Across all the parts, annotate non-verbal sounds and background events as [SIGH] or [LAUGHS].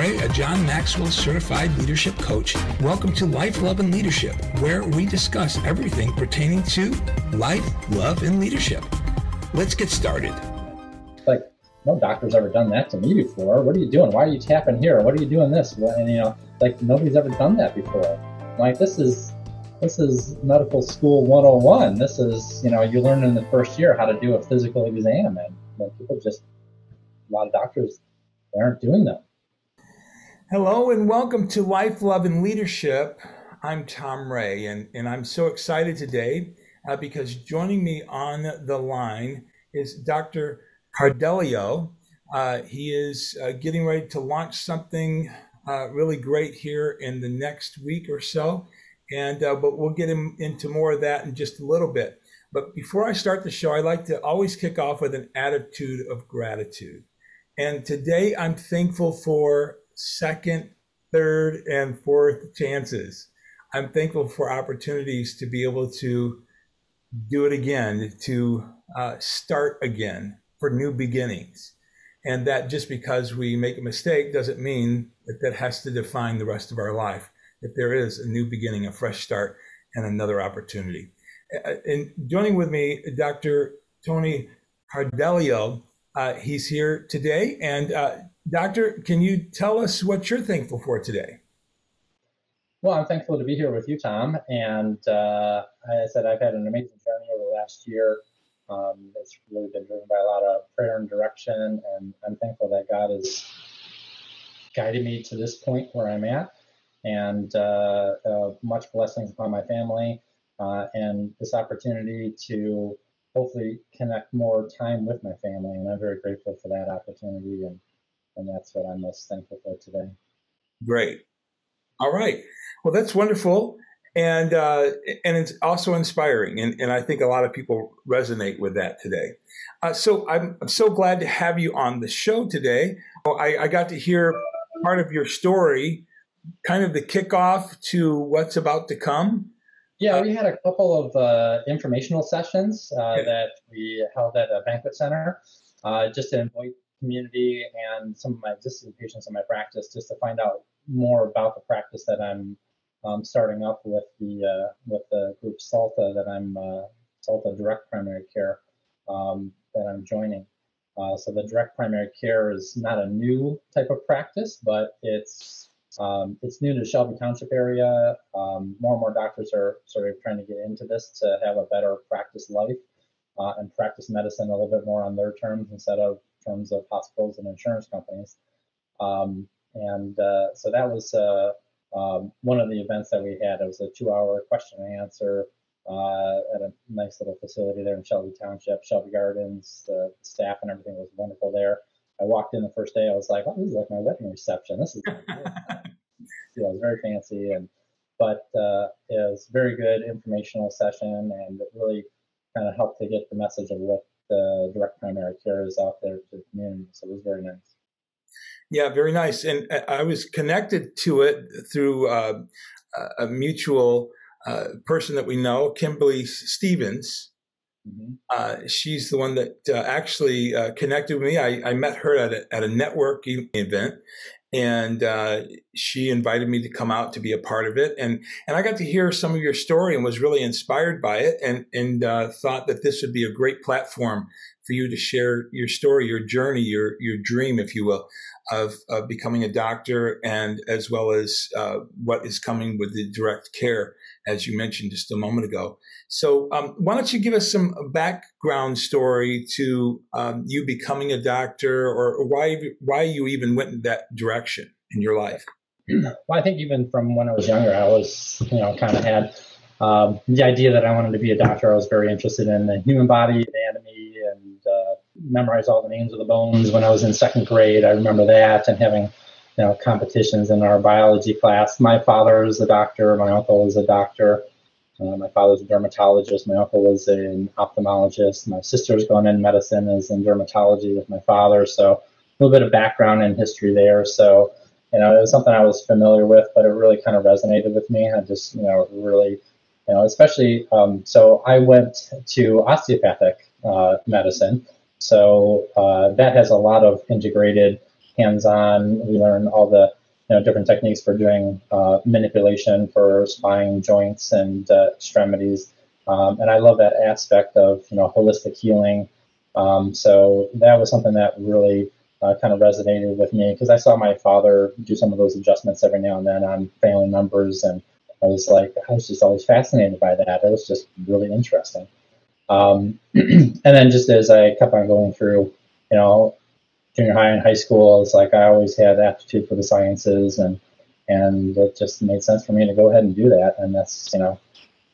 A John Maxwell certified leadership coach. Welcome to Life, Love, and Leadership, where we discuss everything pertaining to life, love, and leadership. Let's get started. Like, no doctor's ever done that to me before. What are you doing? Why are you tapping here? What are you doing this? And, you know, like nobody's ever done that before. Like, this is this is medical school 101. This is, you know, you learn in the first year how to do a physical exam. And you know, people just, a lot of doctors, they aren't doing them. Hello and welcome to Life, Love, and Leadership. I'm Tom Ray, and, and I'm so excited today uh, because joining me on the line is Dr. Cardelio. Uh, he is uh, getting ready to launch something uh, really great here in the next week or so, and uh, but we'll get him into more of that in just a little bit. But before I start the show, I like to always kick off with an attitude of gratitude. And today I'm thankful for second, third, and fourth chances. I'm thankful for opportunities to be able to do it again, to uh, start again for new beginnings. And that just because we make a mistake doesn't mean that that has to define the rest of our life. That there is a new beginning, a fresh start, and another opportunity. Uh, and joining with me, Dr. Tony Cardelio. Uh, he's here today. And uh, Doctor, can you tell us what you're thankful for today? Well, I'm thankful to be here with you, Tom. And uh, I said I've had an amazing journey over the last year. Um, it's really been driven by a lot of prayer and direction, and I'm thankful that God has guided me to this point where I'm at, and uh, uh, much blessings upon my family, uh, and this opportunity to hopefully connect more time with my family. And I'm very grateful for that opportunity and and that's what I'm most thankful for today. Great. All right. Well, that's wonderful. And uh, and it's also inspiring, and, and I think a lot of people resonate with that today. Uh, so I'm, I'm so glad to have you on the show today. I, I got to hear part of your story, kind of the kickoff to what's about to come. Yeah, uh, we had a couple of uh, informational sessions uh, yeah. that we held at a banquet center, uh, just to invite community and some of my existing patients in my practice just to find out more about the practice that I'm um, starting up with the uh, with the group Salta that I'm uh, Salta Direct Primary Care um, that I'm joining. Uh, so the direct primary care is not a new type of practice, but it's um, it's new to Shelby Township area. Um, more and more doctors are sort of trying to get into this to have a better practice life uh, and practice medicine a little bit more on their terms instead of terms of hospitals and insurance companies. Um, and uh, so that was uh, um, one of the events that we had. It was a two-hour question and answer uh, at a nice little facility there in Shelby Township, Shelby Gardens. The staff and everything was wonderful there. I walked in the first day. I was like, "Oh, this is like my wedding reception. This is." you [LAUGHS] know, it was very fancy and but uh, it was very good informational session and it really kind of helped to get the message of what the direct primary care is out there to the community. So it was very nice. Yeah, very nice. And I was connected to it through uh, a mutual uh, person that we know, Kimberly Stevens. Mm-hmm. Uh, she's the one that uh, actually uh, connected with me. I, I, met her at a, at a networking event, and uh, she invited me to come out to be a part of it and and I got to hear some of your story and was really inspired by it and and uh, thought that this would be a great platform for you to share your story your journey your your dream if you will of, of becoming a doctor and as well as uh, what is coming with the direct care as you mentioned just a moment ago so, um, why don't you give us some background story to um, you becoming a doctor, or why why you even went in that direction in your life? Well, I think even from when I was younger, I was you know kind of had um, the idea that I wanted to be a doctor. I was very interested in the human body, anatomy, and uh, memorize all the names of the bones. When I was in second grade, I remember that and having you know competitions in our biology class. My father is a doctor. My uncle is a doctor. Uh, my father's a dermatologist. My uncle was an ophthalmologist. My sister's going in medicine, is in dermatology with my father. So a little bit of background and history there. So, you know, it was something I was familiar with, but it really kind of resonated with me. I just, you know, really, you know, especially, um, so I went to osteopathic uh, medicine. So uh, that has a lot of integrated hands-on. We learn all the you know different techniques for doing uh, manipulation for spine joints and uh, extremities. Um, and I love that aspect of you know holistic healing. Um, so that was something that really uh, kind of resonated with me because I saw my father do some of those adjustments every now and then on family members, and I was like, I was just always fascinated by that. It was just really interesting. Um, [CLEARS THROAT] and then just as I kept on going through, you know, junior high and high school, is like I always had aptitude for the sciences, and and it just made sense for me to go ahead and do that. And that's you know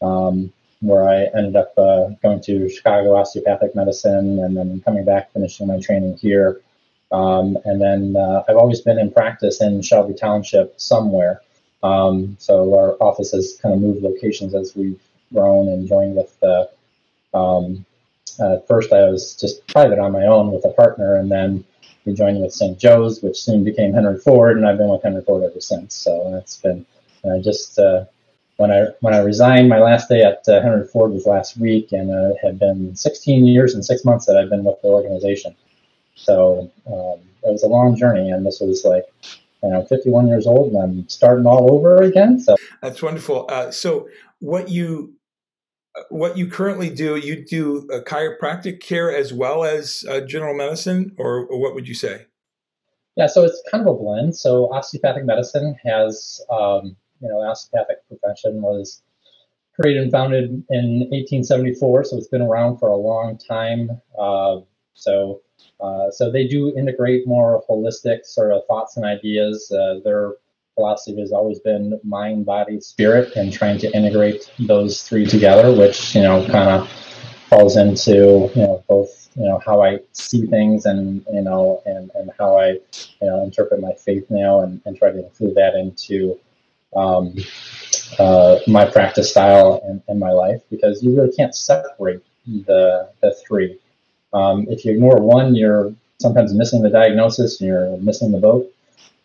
um, where I ended up uh, going to Chicago osteopathic medicine, and then coming back, finishing my training here. Um, and then uh, I've always been in practice in Shelby Township somewhere. Um, so our office has kind of moved locations as we've grown and joined with. Uh, um, at first, I was just private on my own with a partner, and then we joined with St. Joe's, which soon became Henry Ford, and I've been with Henry Ford ever since. So it's been I just uh, when I when I resigned, my last day at uh, Henry Ford was last week, and uh, it had been 16 years and six months that I've been with the organization. So um, it was a long journey, and this was like you know 51 years old, and I'm starting all over again. So that's wonderful. Uh, so what you what you currently do, you do a chiropractic care as well as uh, general medicine, or, or, what would you say? Yeah, so it's kind of a blend. So osteopathic medicine has, um, you know, osteopathic profession was created and founded in 1874, so it's been around for a long time. Uh, so, uh, so they do integrate more holistic sort of thoughts and ideas. Uh, they're philosophy has always been mind, body, spirit, and trying to integrate those three together, which you know kind of falls into you know both you know how I see things and you know and and how I you know interpret my faith now and, and try to include that into um, uh, my practice style and, and my life because you really can't separate the the three. Um, if you ignore one, you're sometimes missing the diagnosis and you're missing the boat.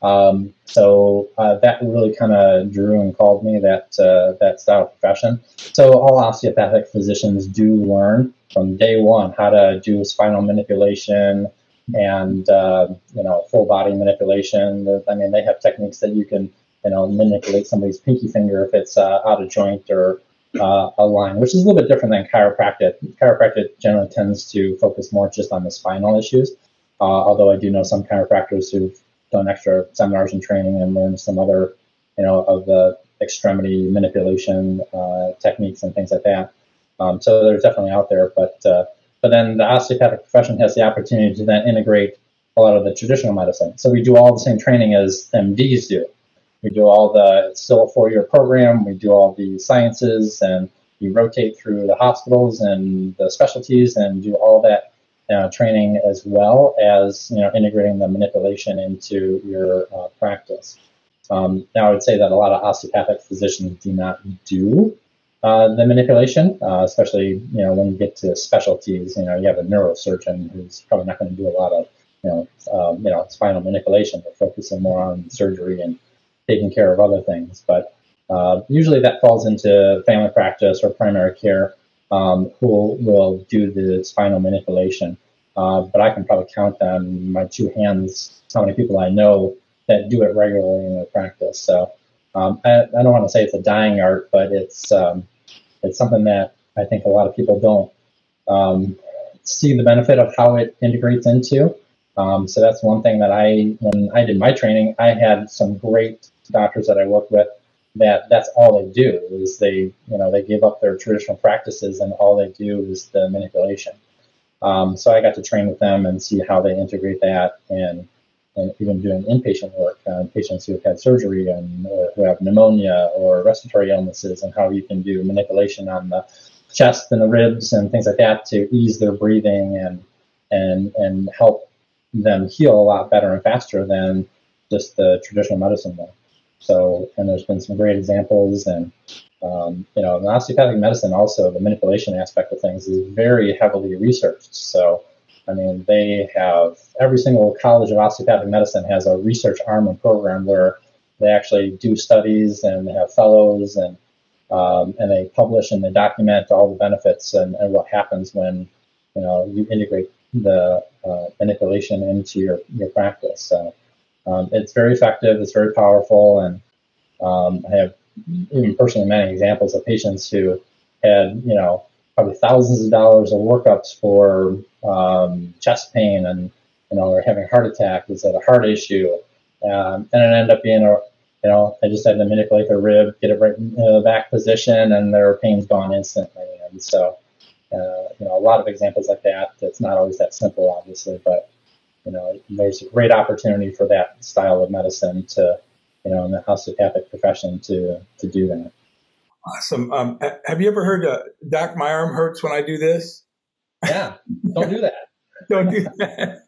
Um, so uh, that really kind of drew and called me that uh, that style of profession. So all osteopathic physicians do learn from day one how to do spinal manipulation and uh, you know full body manipulation. I mean, they have techniques that you can you know manipulate somebody's pinky finger if it's uh, out of joint or uh, a line, which is a little bit different than chiropractic. Chiropractic generally tends to focus more just on the spinal issues. Uh, although I do know some chiropractors who've done extra seminars and training and learned some other, you know, of the extremity manipulation uh, techniques and things like that. Um, so they're definitely out there, but uh, but then the osteopathic profession has the opportunity to then integrate a lot of the traditional medicine. So we do all the same training as MDs do. We do all the it's still a four-year program. We do all the sciences and we rotate through the hospitals and the specialties and do all that uh, training as well as you know integrating the manipulation into your uh, practice. Um, now, I would say that a lot of osteopathic physicians do not do uh, the manipulation, uh, especially you know when you get to specialties. You know, you have a neurosurgeon who's probably not going to do a lot of you know um, you know spinal manipulation. They're focusing more on surgery and taking care of other things, but uh, usually that falls into family practice or primary care um, who will do the spinal manipulation. Uh, but I can probably count on my two hands how many people I know that do it regularly in their practice. So um, I, I, don't want to say it's a dying art, but it's um, it's something that I think a lot of people don't um, see the benefit of how it integrates into. Um, so that's one thing that I, when I did my training, I had some great doctors that I worked with that that's all they do is they you know they give up their traditional practices and all they do is the manipulation. Um, so I got to train with them and see how they integrate that and and even doing inpatient work on patients who have had surgery and or who have pneumonia or respiratory illnesses and how you can do manipulation on the chest and the ribs and things like that to ease their breathing and and and help them heal a lot better and faster than just the traditional medicine way. So, and there's been some great examples, and um, you know, in osteopathic medicine also the manipulation aspect of things is very heavily researched. So, I mean, they have every single college of osteopathic medicine has a research arm and program where they actually do studies and they have fellows and um, and they publish and they document all the benefits and, and what happens when you know you integrate the uh, manipulation into your, your practice. Um, it's very effective, it's very powerful, and um, I have even personally many examples of patients who had, you know, probably thousands of dollars of workups for um, chest pain and, you know, they're having a heart attack, is that a heart issue? Um, and it ended up being a, you know, I just had to manipulate their rib, get it right in the back position, and their pain's gone instantly. And so, uh, you know, a lot of examples like that. It's not always that simple, obviously, but you know, there's a great opportunity for that style of medicine to, you know, in the osteopathic profession to to do that. Awesome. Um, have you ever heard uh, Doc, my arm hurts when I do this? Yeah, don't do that. [LAUGHS] don't do that.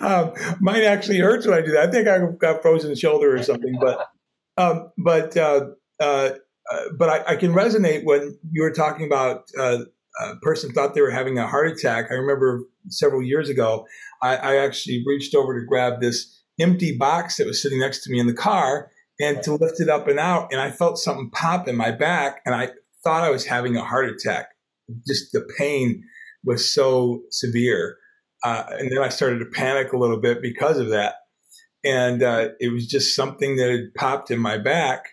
Um, mine actually hurts when I do that. I think I got frozen shoulder or something, but um, but uh, uh, uh, but I, I, can resonate when you were talking about uh, a person thought they were having a heart attack. I remember several years ago, I, I, actually reached over to grab this empty box that was sitting next to me in the car and to lift it up and out. And I felt something pop in my back and I thought I was having a heart attack. Just the pain was so severe. Uh, and then I started to panic a little bit because of that. And uh, it was just something that had popped in my back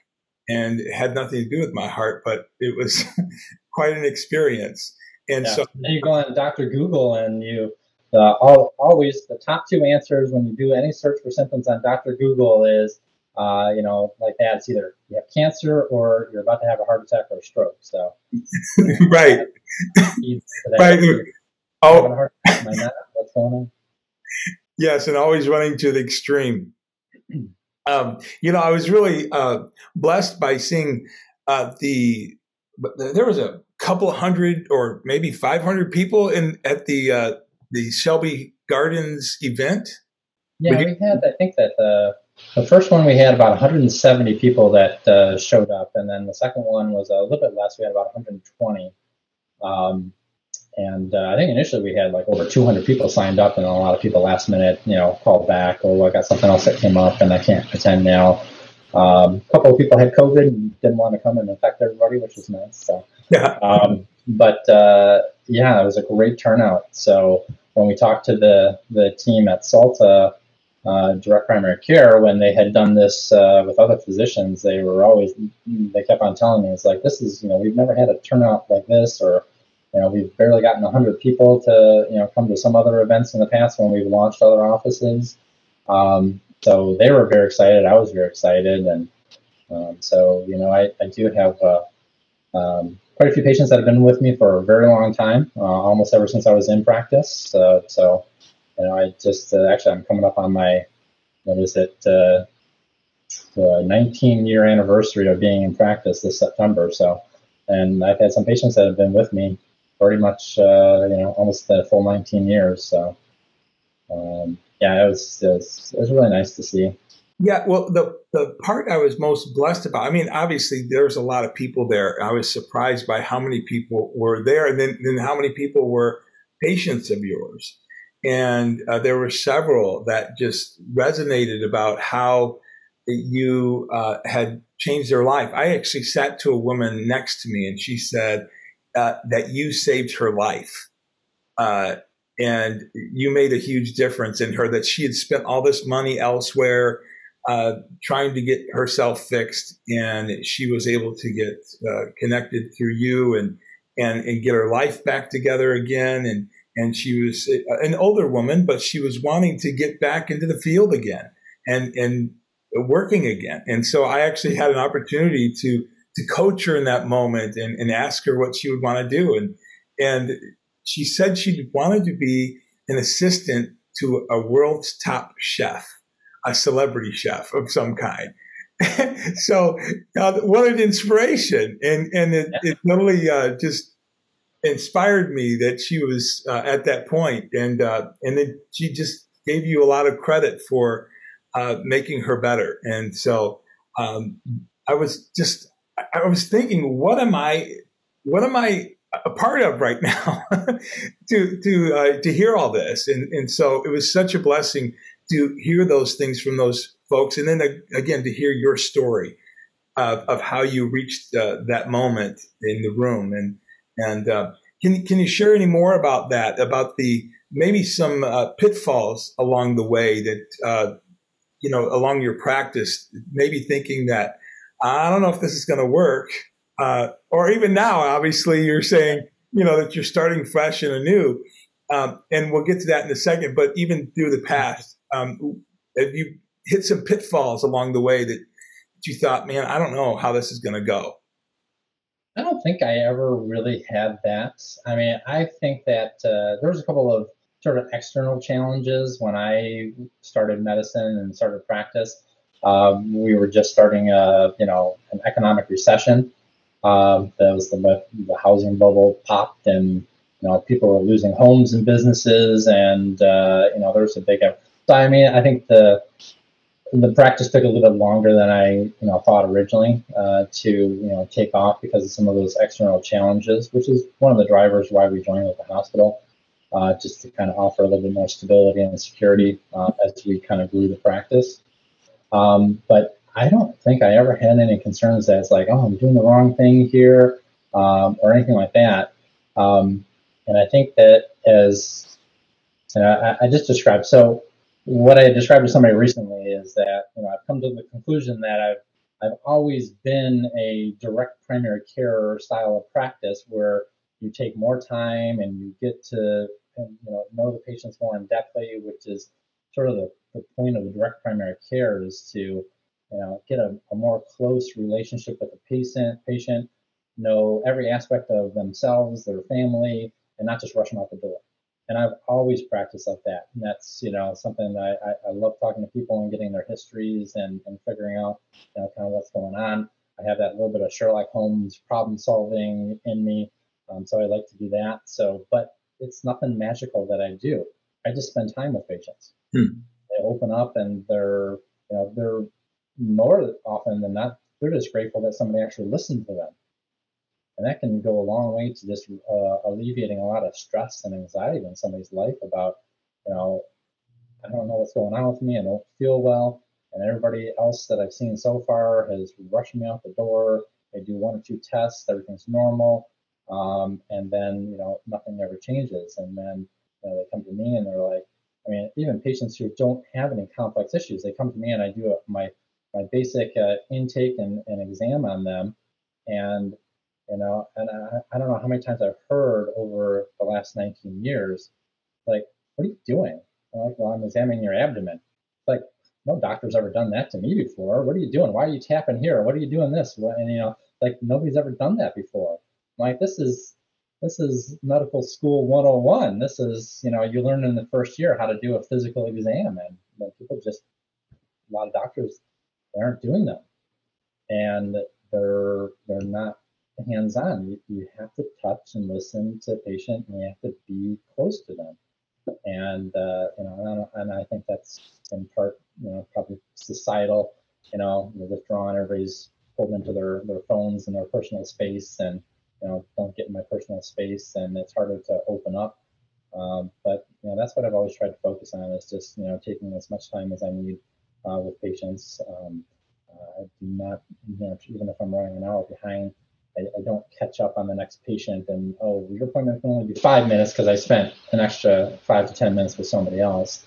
and it had nothing to do with my heart, but it was [LAUGHS] quite an experience. And yeah. so and you go on Dr. Google and you uh, all, always the top two answers when you do any search for symptoms on Dr. Google is, uh, you know, like that. It's either you have cancer or you're about to have a heart attack or a stroke. So, [LAUGHS] right, [LAUGHS] right. Oh, what's going on? Yes, and always running to the extreme. [CLEARS THROAT] Um, you know, I was really uh, blessed by seeing uh, the. There was a couple hundred or maybe 500 people in at the uh, the Shelby Gardens event. Yeah, we had. I think that the the first one we had about 170 people that uh, showed up, and then the second one was a little bit less. We had about 120. Um, and uh, I think initially we had like over 200 people signed up, and a lot of people last minute, you know, called back, oh, I got something else that came up, and I can't attend now. Um, a couple of people had COVID and didn't want to come and infect everybody, which was nice. So, [LAUGHS] yeah. Um, but uh, yeah, it was a great turnout. So when we talked to the the team at Salta uh, Direct Primary Care, when they had done this uh, with other physicians, they were always they kept on telling me it's like this is you know we've never had a turnout like this or you know, we've barely gotten 100 people to, you know, come to some other events in the past when we've launched other offices. Um, so they were very excited. I was very excited. And um, so, you know, I, I do have uh, um, quite a few patients that have been with me for a very long time, uh, almost ever since I was in practice. So, you know, I just uh, actually, I'm coming up on my, what is it, uh, 19 year anniversary of being in practice this September. So, and I've had some patients that have been with me pretty much, uh, you know, almost the full 19 years. So, um, yeah, it was, it was, it was really nice to see. Yeah, well, the the part I was most blessed about, I mean, obviously there's a lot of people there. I was surprised by how many people were there, and then, then how many people were patients of yours. And uh, there were several that just resonated about how you uh, had changed their life. I actually sat to a woman next to me, and she said, uh, that you saved her life. And you made a huge difference in her that she had spent all this money elsewhere uh, trying to get herself fixed and she was able to get uh, connected through you and, and and get her life back together again and and she was an older woman but she was wanting to get back into the field again and and working again and so i actually had an opportunity to to coach her in that moment and, and ask her what she would want to do. And, and she said she wanted to be an assistant to a world's top chef, a celebrity chef of some kind. [LAUGHS] so uh, what an inspiration. And, and it, yeah. it literally uh, just inspired me that she was uh, at that point. And, uh, and then she just gave you a lot of credit for uh, making her better. And so um, I was just I was thinking, what am I, what am I a part of right now [LAUGHS] to to uh, to hear all this, and and so it was such a blessing to hear those things from those folks, and then uh, again to hear your story of, of how you reached uh, that moment in the room, and and uh, can can you share any more about that? About the maybe some uh, pitfalls along the way that uh, you know, along your practice, maybe thinking that I don't know if this is going to work, uh, or even now, obviously, you're saying you know that you're starting fresh and anew, um, and we'll get to that in a second. But even through the past, um, have you hit some pitfalls along the way that you thought, man, I don't know how this is going to go? I don't think I ever really had that. I mean, I think that uh, there was a couple of sort of external challenges when I started medicine and started practice. Um, we were just starting a, you know, an economic recession. Um, there was the, the housing bubble popped and, you know, people were losing homes and businesses and, uh, you know, there was a big, so I mean, I think the, the practice took a little bit longer than I, you know, thought originally uh, to, you know, take off because of some of those external challenges, which is one of the drivers why we joined with the hospital uh, just to kind of offer a little bit more stability and security uh, as we kind of grew the practice. Um, but I don't think I ever had any concerns that it's like, oh, I'm doing the wrong thing here um, or anything like that. Um, and I think that as I, I just described, so what I described to somebody recently is that you know I've come to the conclusion that I've I've always been a direct primary care style of practice where you take more time and you get to you know know the patients more in depthly, which is sort of the, the point of the direct primary care is to you know get a, a more close relationship with the patient patient know every aspect of themselves their family and not just rush them out the door and i've always practiced like that and that's you know something that I, I, I love talking to people and getting their histories and, and figuring out you know kind of what's going on i have that little bit of sherlock holmes problem solving in me um, so I like to do that. So, but it's nothing magical that I do. I just spend time with patients. Hmm. They open up and they're, you know, they're more often than not, they're just grateful that somebody actually listened to them. And that can go a long way to just uh, alleviating a lot of stress and anxiety in somebody's life about, you know, I don't know what's going on with me. I don't feel well. And everybody else that I've seen so far has rushed me out the door. They do one or two tests, everything's normal. Um, and then, you know, nothing ever changes. And then you know, they come to me and they're like, I mean, even patients who don't have any complex issues, they come to me and I do a, my my basic uh, intake and, and exam on them. And, you know, and I, I don't know how many times I've heard over the last 19 years, like, what are you doing? I'm like, well, I'm examining your abdomen. Like, no doctor's ever done that to me before. What are you doing? Why are you tapping here? What are you doing this? And, you know, like nobody's ever done that before like this is this is medical school 101 this is you know you learn in the first year how to do a physical exam and you know, people just a lot of doctors they aren't doing them. And they're they're not hands-on. You, you have to touch and listen to the patient and you have to be close to them. And uh, you know and I think that's in part you know probably societal you know withdrawing everybody's pulled into their their phones and their personal space and you know, don't get in my personal space and it's harder to open up. Um, but you know, that's what I've always tried to focus on is just you know taking as much time as I need uh, with patients. Um, uh, I do not, you know, even if I'm running an hour behind, I, I, don't catch up on the next patient and oh, your appointment can only be five minutes because I spent an extra five to ten minutes with somebody else.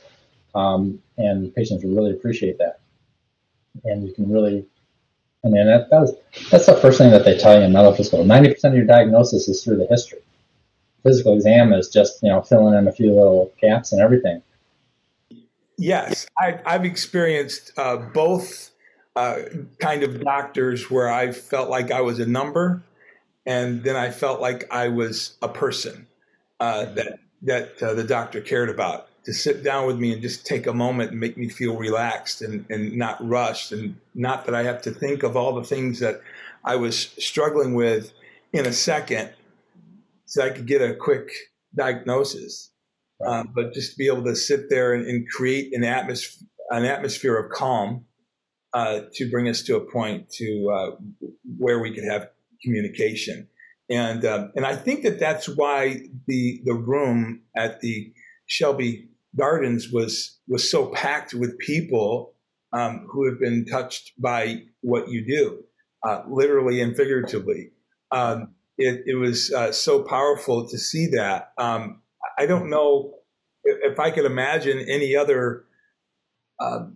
Um, and patients really appreciate that, and you can really I mean, that, that's, that's the first thing that they tell you in medical school. 90% of your diagnosis is through the history. Physical exam is just, you know, filling in a few little gaps and everything. Yes, I, have experienced uh, both uh, kind of doctors where I felt like I was a number, and then I felt like I was a person uh, that that uh, the doctor cared about to sit down with me and just take a moment and make me feel relaxed and, and not rushed and not that I have to think of all the things that I was struggling with in a second so I could get a quick diagnosis. Uh, but just to be able to sit there and, and create an atmosphere, an atmosphere of calm uh, to bring us to a point to uh, where we could have communication. And um, and I think that that's why the the room at the Shelby Gardens was was so packed with people um, who have been touched by what you do, uh, literally and figuratively. Um, it, it, was uh, so powerful to see that. Um, I don't know if, if, I could imagine any other uh,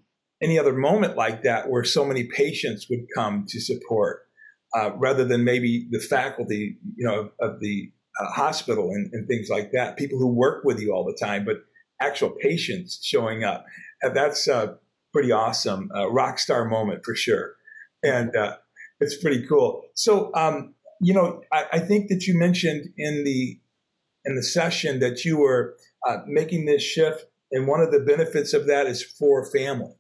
any other moment like that where so many patients would come to support, uh, rather than maybe the faculty, you know, of, of the uh, hospital and, and, things like that. People who work with you all the time, but actual patients showing up. That's a pretty awesome uh, rock star moment for sure, and uh, it's pretty cool. So, um, you know, I, I, think that you mentioned in the in the session that you were uh, making this shift, and one of the benefits of that is for family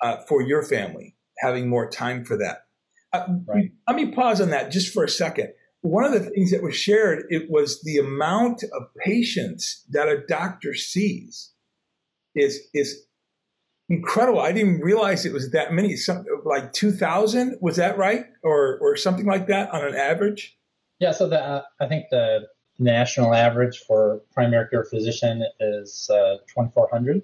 uh, for your family, having more time for that. Uh, right. Let me pause on that just for a second. One of the things that was shared, it was the amount of patients that a doctor sees is is incredible. I didn't realize it was that many. Some like two thousand was that right, or or something like that on an average? Yeah. So the uh, I think the national average for primary care physician is uh, twenty four hundred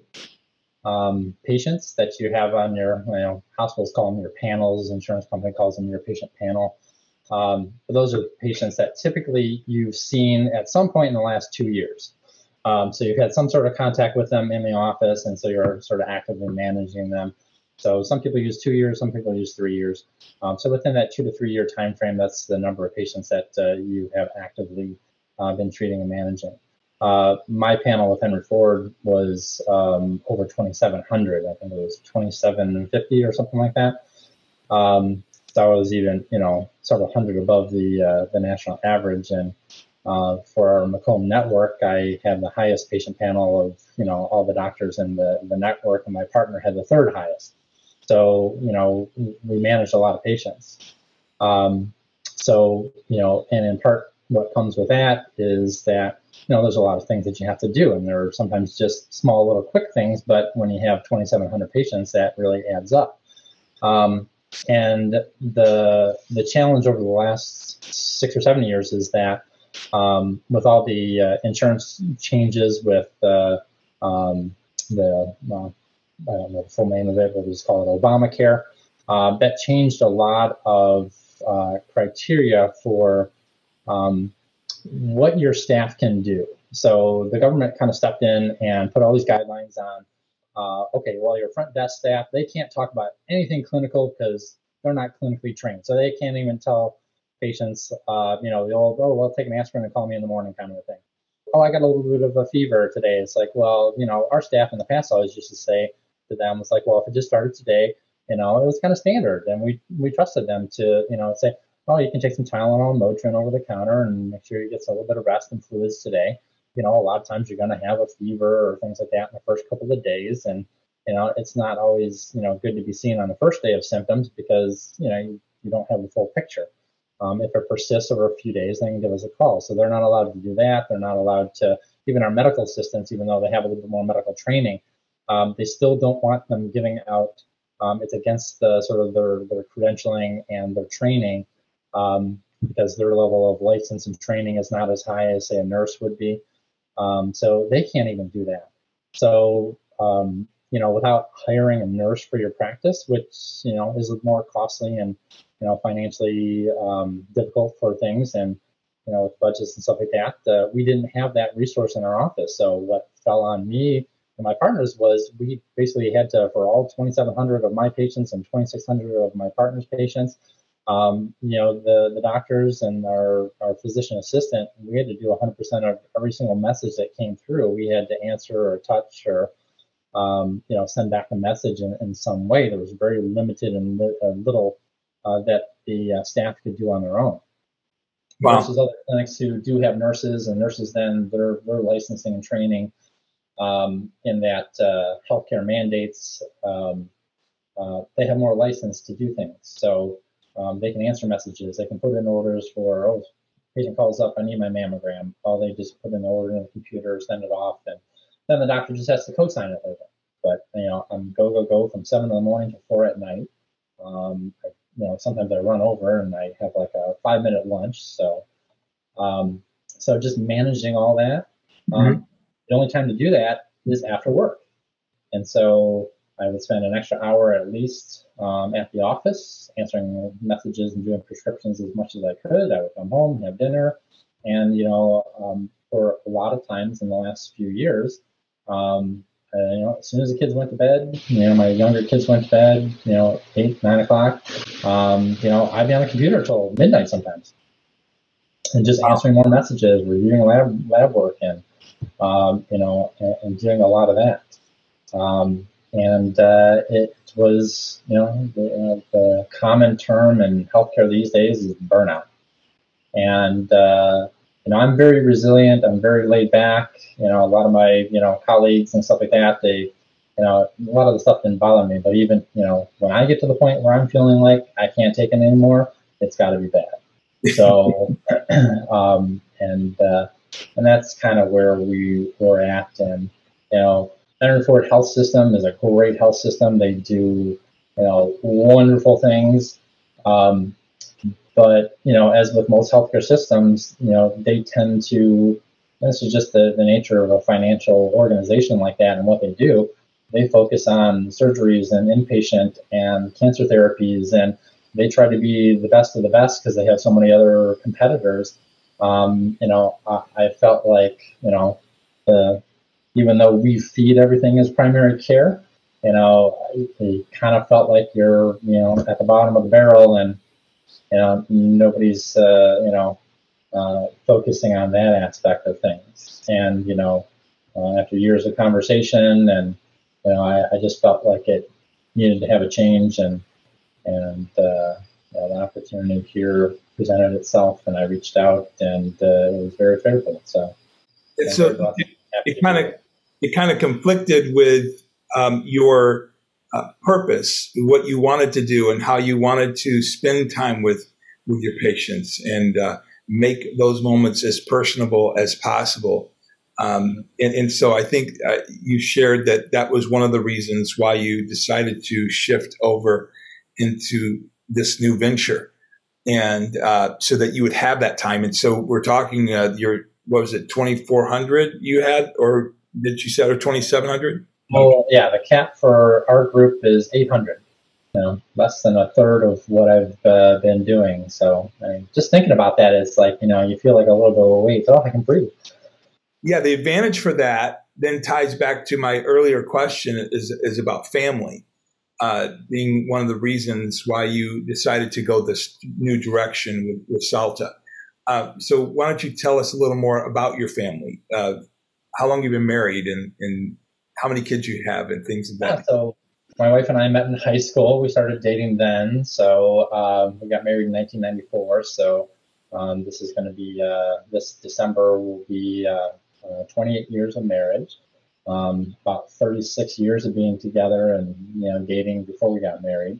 um, patients that you have on your, you know, hospitals call them your panels, insurance company calls them your patient panel. Um, those are patients that typically you've seen at some point in the last two years. Um, so you've had some sort of contact with them in the office, and so you're sort of actively managing them. So some people use two years, some people use three years. Um, so within that two to three year time frame, that's the number of patients that uh, you have actively uh, been treating and managing. Uh, my panel with Henry Ford was um, over 2,700. I think it was 2,750 or something like that. Um, so I was even, you know, several hundred above the uh, the national average. And uh, for our Macomb network, I had the highest patient panel of, you know, all the doctors in the, the network, and my partner had the third highest. So, you know, we managed a lot of patients. Um, so, you know, and in part, what comes with that is that you know, there's a lot of things that you have to do, and there are sometimes just small little quick things, but when you have 2,700 patients, that really adds up. Um, and the the challenge over the last six or seven years is that um, with all the uh, insurance changes, with uh, um, the uh, I don't know the full name of it, but we just call it Obamacare, uh, that changed a lot of uh, criteria for um, what your staff can do. So the government kind of stepped in and put all these guidelines on. Uh, okay, well, your front desk staff they can't talk about anything clinical because they're not clinically trained, so they can't even tell patients, uh, you know, the old oh well, take an aspirin and call me in the morning kind of a thing. Oh, I got a little bit of a fever today. It's like, well, you know, our staff in the past always used to say to them, it's like, well, if it just started today, you know, it was kind of standard, and we we trusted them to, you know, say, oh, you can take some Tylenol and Motrin over the counter and make sure you get a little bit of rest and fluids today. You know, a lot of times you're going to have a fever or things like that in the first couple of days. And, you know, it's not always, you know, good to be seen on the first day of symptoms because, you know, you, you don't have the full picture. Um, if it persists over a few days, then give us a call. So they're not allowed to do that. They're not allowed to, even our medical assistants, even though they have a little bit more medical training, um, they still don't want them giving out. Um, it's against the sort of their, their credentialing and their training um, because their level of license and training is not as high as say a nurse would be. Um, so they can't even do that. So um, you know, without hiring a nurse for your practice, which you know is more costly and you know financially um, difficult for things, and you know with budgets and stuff like that, uh, we didn't have that resource in our office. So what fell on me and my partners was we basically had to for all 2,700 of my patients and 2,600 of my partners' patients um, you know, the, the doctors and our, our physician assistant, we had to do 100% of every single message that came through. We had to answer or touch or, um, you know, send back a message in, in some way. There was very limited and li- uh, little uh, that the uh, staff could do on their own. Wow. Versus other clinics who do have nurses, and nurses then their, their licensing and training um, in that uh, healthcare mandates, um, uh, they have more license to do things. So um, they can answer messages. They can put in orders for, oh, patient calls up, I need my mammogram. All they just put in the order in the computer, send it off, and then the doctor just has to co-sign it later. But you know, I'm go go go from seven in the morning to four at night. Um, I, you know, sometimes I run over and I have like a five minute lunch. So, um, so just managing all that. Um, mm-hmm. The only time to do that is after work, and so I would spend an extra hour at least um, at the office answering messages and doing prescriptions as much as I could. I would come home, have dinner, and you know, um, for a lot of times in the last few years, um, uh, you know, as soon as the kids went to bed, you know, my younger kids went to bed, you know, eight, nine o'clock, um, you know, I'd be on the computer till midnight sometimes, and just answering more messages, reviewing lab lab work, and um, you know, and, and, doing a lot of that. Um, and uh, it was, you know, the, the, common term in healthcare these days is burnout. And uh, you know, I'm very resilient. I'm very laid back. You know, a lot of my, you know, colleagues and stuff like that, they, you know, a lot of the stuff didn't bother me. But even, you know, when I get to the point where I'm feeling like I can't take it anymore, it's got to be bad. So, [LAUGHS] um, and uh, and that's kind of where we were at. And you know, Henry Ford Health System is a great health system. They do, you know, wonderful things. Um, but you know, as with most healthcare systems, you know, they tend to. This is just the, the nature of a financial organization like that and what they do. They focus on surgeries and inpatient and cancer therapies, and they try to be the best of the best because they have so many other competitors. Um, you know, I, I, felt like you know, the, even though we feed everything as primary care, you know, it kind of felt like you're you know at the bottom of the barrel and you know, nobody's, uh, you know, uh, focusing on that aspect of things. And, you know, uh, after years of conversation and, you know, I, I, just felt like it needed to have a change and, and, uh, you know, the opportunity here presented itself and I reached out and uh, it was very favorable. So, so it, it kind of, it kind of conflicted with um, your uh, purpose, what you wanted to do, and how you wanted to spend time with with your patients, and uh, make those moments as personable as possible. Um, and, and, so I think uh, you shared that that was one of the reasons why you decided to shift over into this new venture, and uh, so that you would have that time. And so we're talking uh, your what was it twenty four hundred you had, or did you say or twenty seven hundred? Well, yeah, the cap for our group is 800. You know, less than a third of what I've uh, been doing. So, I mean, just thinking about that, it's like you know, you feel like a little bit of weight. Oh, I can breathe. Yeah, the advantage for that then ties back to my earlier question is is about family. Uh, being one of the reasons why you decided to go this new direction with, with Salta. Uh, so why don't you tell us a little more about your family? How long you've been married and, and how many kids you have and things like that. Yeah, so my wife and I met in high school. We started dating then. So um, we got married in 1994. So um, this is going to be uh, this December will be uh, uh, 28 years of marriage. Um, about 36 years of being together and you know dating before we got married.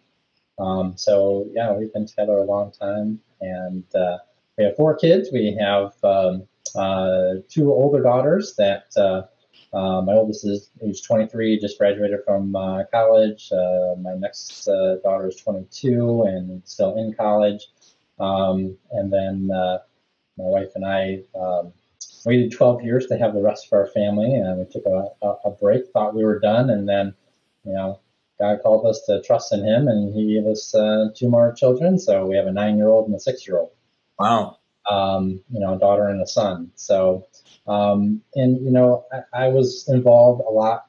Um, so yeah, we've been together a long time, and uh, we have four kids. We have um, two older daughters that uh, uh, my oldest is age 23, just graduated from uh, college. Uh, my next uh, daughter is 22 and still in college. Um, and then uh, my wife and I um, waited 12 years to have the rest of our family, and we took a, a, a, break, thought we were done, and then, you know, God called us to trust in Him, and He gave us uh, two more children. So we have a nine-year-old and a six-year-old. Wow. Um, you know, a daughter and a son. So um, and you know, I, I, was involved a lot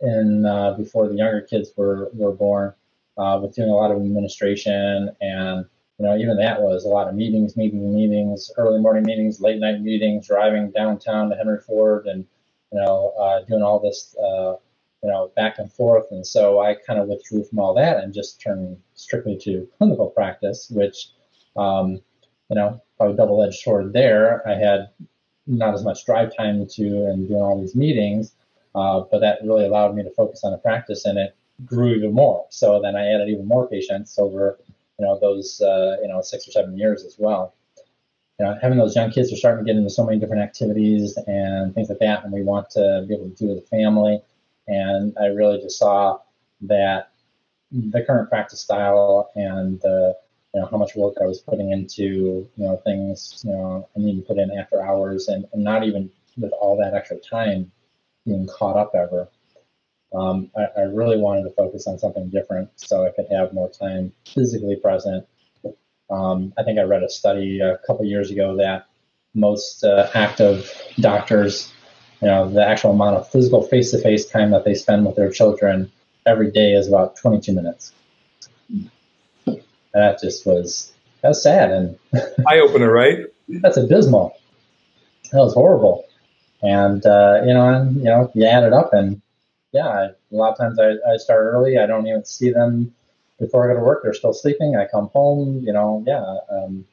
in uh, before the younger kids were were born uh, with doing a lot of administration, and you know, even that was a lot of meetings, meetings, meetings, early morning meetings, late night meetings, driving downtown to Henry Ford, and you know, uh, doing all this. Uh, you know, back and forth. And so I kind of withdrew from all that and just turned strictly to clinical practice, which, um, you know, probably double edged sword there. I had not as much drive time to and doing all these meetings, uh, but that really allowed me to focus on the practice and it grew even more. So then I added even more patients over, you know, those, uh, you know, six or seven years as well. You know, having those young kids are starting to get into so many different activities and things like that, and we want to be able to do with the family. And I really just saw that the current practice style and the you know how much work I was putting into you know things you know I need to put in after hours and, and not even with all that extra time being caught up ever. Um, I, I, really wanted to focus on something different so I could have more time physically present. Um, I think I read a study a couple years ago that most uh, active doctors you know, the actual amount of physical face-to-face time that they spend with their children every day is about 22 minutes. And that just was that was sad and [LAUGHS] eye opener, right? That's abysmal. That was horrible. And uh, you know, and you know, you add it up, and yeah, I, a lot of times I, I start early. I don't even see them before I go to work. They're still sleeping. I come home, you know, yeah, um,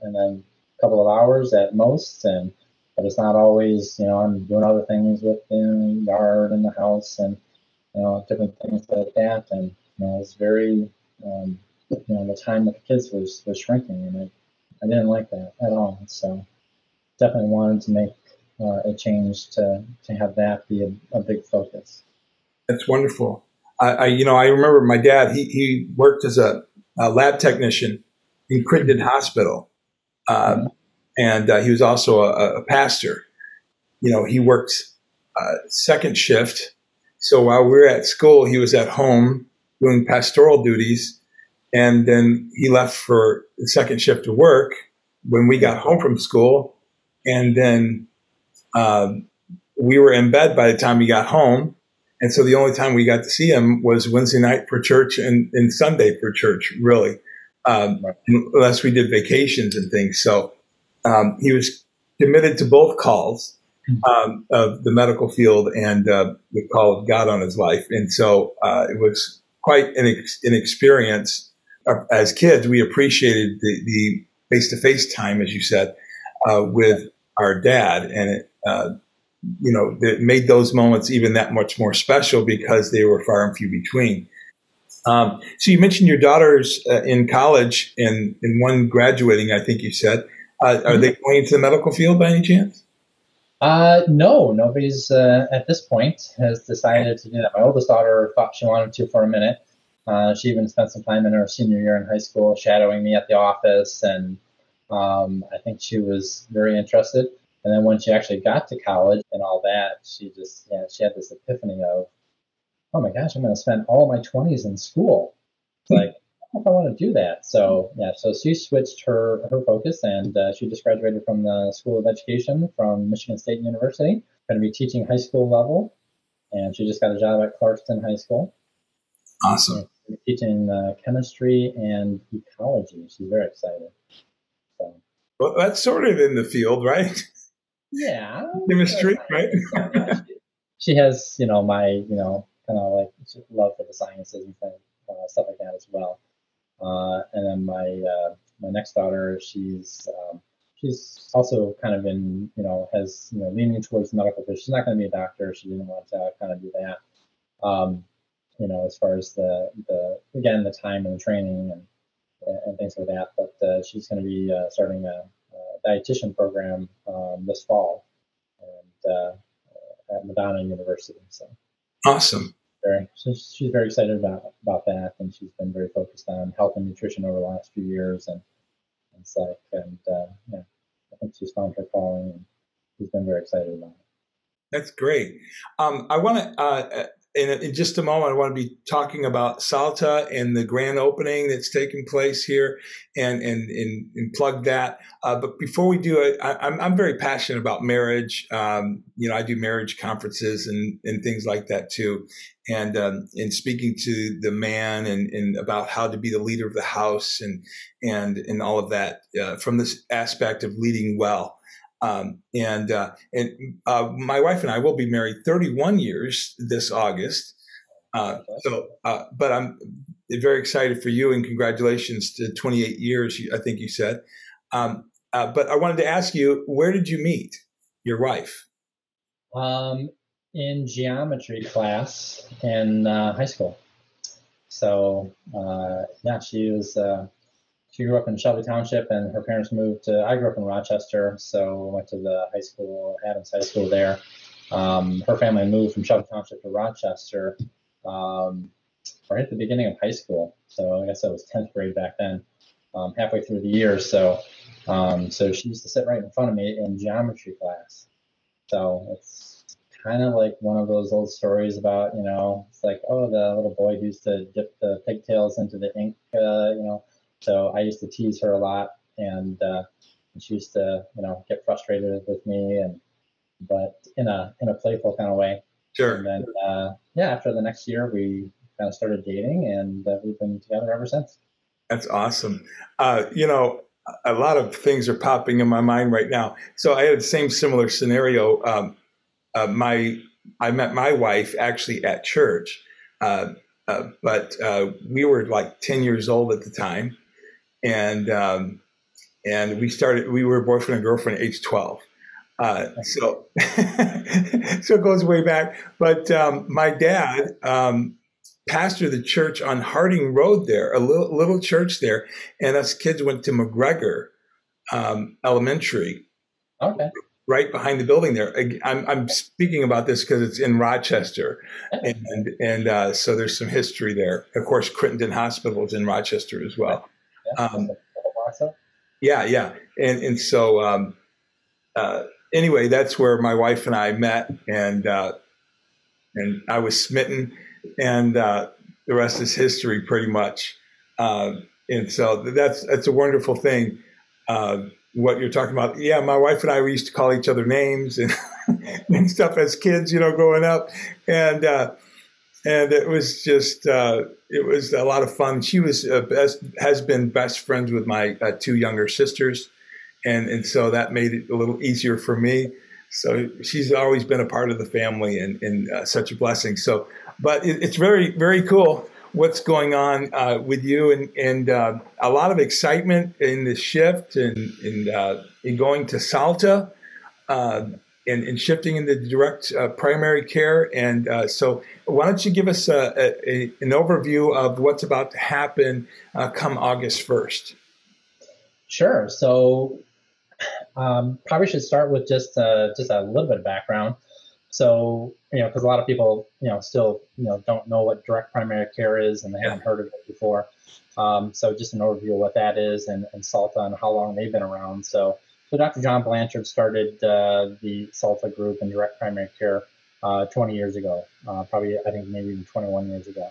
and then a couple of hours at most, and but it's not always, you know, I'm doing other things with the yard and the house and you know different things like that, and you know, it's very, um, you know, the time with the kids was was shrinking, and I I didn't like that at all. So definitely wanted to make uh, a change to to have that be a, a big focus. That's wonderful. I, I, you know I remember my dad. He he worked as a, a lab technician in Crittenton Hospital, um, and uh, he was also a, a, pastor. You know he worked uh, second shift. So while we were at school, he was at home doing pastoral duties, and then he left for the second shift to work when we got home from school, and then um, we were in bed by the time he got home. And so the only time we got to see him was Wednesday night for church and, and Sunday for church, really, um, unless we did vacations and things. So um, he was committed to both calls um, of the medical field and uh, the call of God on his life. And so uh, it was quite an, ex- an experience. As kids, we appreciated the face to face time, as you said, uh, with our dad. And it, uh, you know, it made those moments even that much more special because they were far and few between. Um, so you mentioned your daughters uh, in college and, and one graduating, I think you said. Uh, are they going into the medical field by any chance? Uh, no, nobody's uh, at this point has decided to do that. My oldest daughter thought she wanted to for a minute. Uh, she even spent some time in her senior year in high school shadowing me at the office, and um, I think she was very interested. And then when she actually got to college and all that, she just, yeah, she had this epiphany of, oh my gosh, I'm going to spend all my 20s in school. Like, I don't know if I want to do that. So, yeah, so she switched her, her focus and uh, she just graduated from the School of Education from Michigan State University, going to be teaching high school level. And she just got a job at Clarkston High School. Awesome. Teaching uh, chemistry and ecology. She's very excited. So. Well, that's sort of in the field, right? Yeah. Chemistry, [LAUGHS] right? she has, you know, my, you know, kind of like love for the sciences and things, uh, stuff like that as well. Uh, and then my uh, my next daughter, she's um, she's also kind of in, you know, has you know leaning towards medical field. She's not going to be a doctor. She didn't want to kind of do that. Um, you know, as far as the the again the time and the training and and things like that. But uh, she's going to be uh, starting a, dietitian program um, this fall and uh, at Madonna University. So awesome. Very, she's, she's very excited about about that, and she's been very focused on health and nutrition over the last few years, and, and it's like, and uh, yeah, I think she's found her calling, and she's been very excited about it. That's great. Um, I want to uh, in, in, just a moment, I want to be talking about Salta and the grand opening that's taking place here, and and and, and plug that. Uh, but before we do it, I, am I'm, I'm very passionate about marriage. Um, you know, I do marriage conferences and and things like that too, and um, and speaking to the man and and about how to be the leader of the house and and and all of that uh, from this aspect of leading well. Um, and uh, and uh, my wife and I will be married 31 years this August. Uh, so, uh, but I'm very excited for you and congratulations to 28 years. I think you said. Um, uh, but I wanted to ask you, where did you meet your wife? Um, in geometry class in uh, high school. So yeah, she was she grew up in Shelby Township, and her parents moved to. I grew up in Rochester, so went to the high school, Adams High School there. Um, her family moved from Shelby Township to Rochester um, right at the beginning of high school. So I guess I was 10th grade back then, um, halfway through the year. So, um, so she used to sit right in front of me in geometry class. So it's kind of like one of those old stories about, you know, it's like, oh, the little boy used to dip the pigtails into the ink, uh, you know, so I used to tease her a lot, and, uh, she used to, you know, get frustrated with me, and but in a in a playful kind of way. Sure. And then uh, yeah, after the next year, we kind of started dating, and uh, we've been together ever since. That's awesome. Uh, you know, a lot of things are popping in my mind right now. So I had the same similar scenario. Um, uh, my I met my wife actually at church, uh, uh, but uh, we were like ten years old at the time, and um, and we started. We were boyfriend and girlfriend at age twelve. Uh, so [LAUGHS] so it goes way back. But um, my dad um, pastor the church on Harding Road there, a little, little church there, and us kids went to McGregor um, Elementary. Okay. Right behind the building there. I'm, I'm speaking about this because it's in Rochester, and and uh, so there's some history there. Of course, Crittenton Hospital is in Rochester as well. Um, yeah, yeah, and and so um, uh, anyway, that's where my wife and I met, and uh, and I was smitten and uh, the rest is history, pretty much. Uh, and so that's that's a wonderful thing. Uh, what you're talking about, yeah, my wife and I we used to call each other names and, [LAUGHS] and stuff as kids, you know, growing up, and uh, and it was just uh, it was a lot of fun. She was uh, best has been best friends with my two younger sisters, and and so that made it a little easier for me. So she's always been a part of the family and, and such a blessing. So but it, it's very, very cool what's going on uh, with you and, and uh, a lot of excitement in the shift and, and uh, in going to Salta uh, and, and, shifting into direct uh, primary care. And uh, so, why don't you give us a, a, an overview of what's about to happen come August 1st? Sure. So, um, probably should start with just just a little bit of background. So, you know, because a lot of people, you know, still, you know, don't know what direct primary care is and they haven't heard of it before. Um, so just an overview of what that is and, and SALTA and how long they've been around. So, so Dr. John Blanchard started uh, the SALTA group in direct primary care uh, 20 years ago, uh, probably, I think maybe even 21 years ago.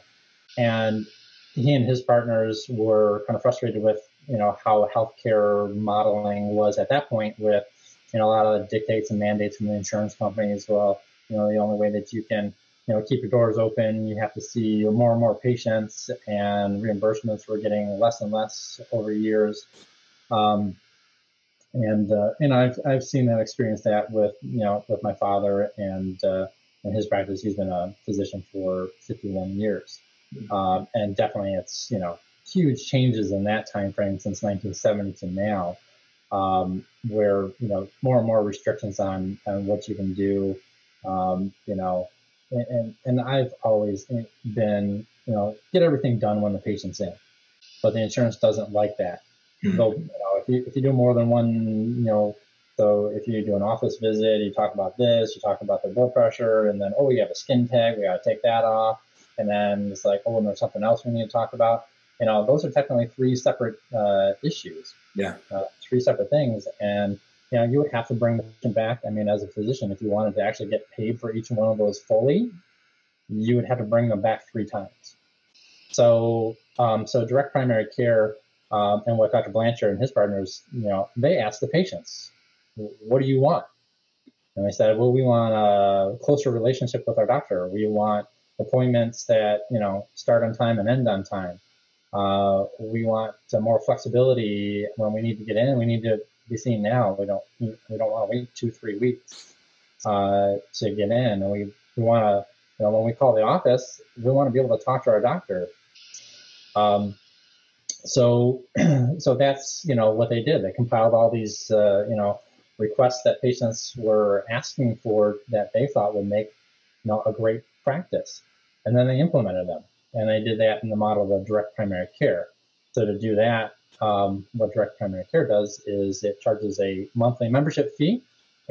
And he and his partners were kind of frustrated with, you know, how healthcare modeling was at that point with, you know, a lot of dictates and mandates from the insurance companies. Well, you know, the only way that you can, you know, keep your doors open, you have to see more and more patients, and reimbursements were getting less and less over years. Um, and uh, and I've I've seen that, experienced that with you know with my father and uh, and his practice. He's been a physician for 51 years, um, and definitely it's you know huge changes in that time frame since 1970 to now, um, where you know more and more restrictions on on what you can do um, you know, and, and I've always been, you know, get everything done when the patient's in, but the insurance doesn't like that. Mm-hmm. So, you know, if you, if you do more than one, you know, so if you do an office visit, you talk about this, you talk about their blood pressure, and then, oh, you have a skin tag, we got to take that off. And then it's like, oh, and there's something else we need to talk about. You know, those are technically three separate uh, issues. Yeah. Uh, three separate things. And you know, you would have to bring the patient back. I mean, as a physician, if you wanted to actually get paid for each one of those fully, you would have to bring them back three times. So, um, so direct primary care um, and what Dr. Blanchard and his partners, you know, they asked the patients, "What do you want?" And they said, "Well, we want a closer relationship with our doctor. We want appointments that you know start on time and end on time. Uh, we want more flexibility when we need to get in. We need to be seen now. We don't we don't want to wait two three weeks uh, to get in, and we we want to you know when we call the office, we want to be able to talk to our doctor. Um, so [CLEARS THROAT] so that's you know what they did. They compiled all these uh, you know requests that patients were asking for that they thought would make you know a great practice, and then they implemented them. And they did that in the model of direct primary care. So to do that, um, what direct primary care does is it charges a monthly membership fee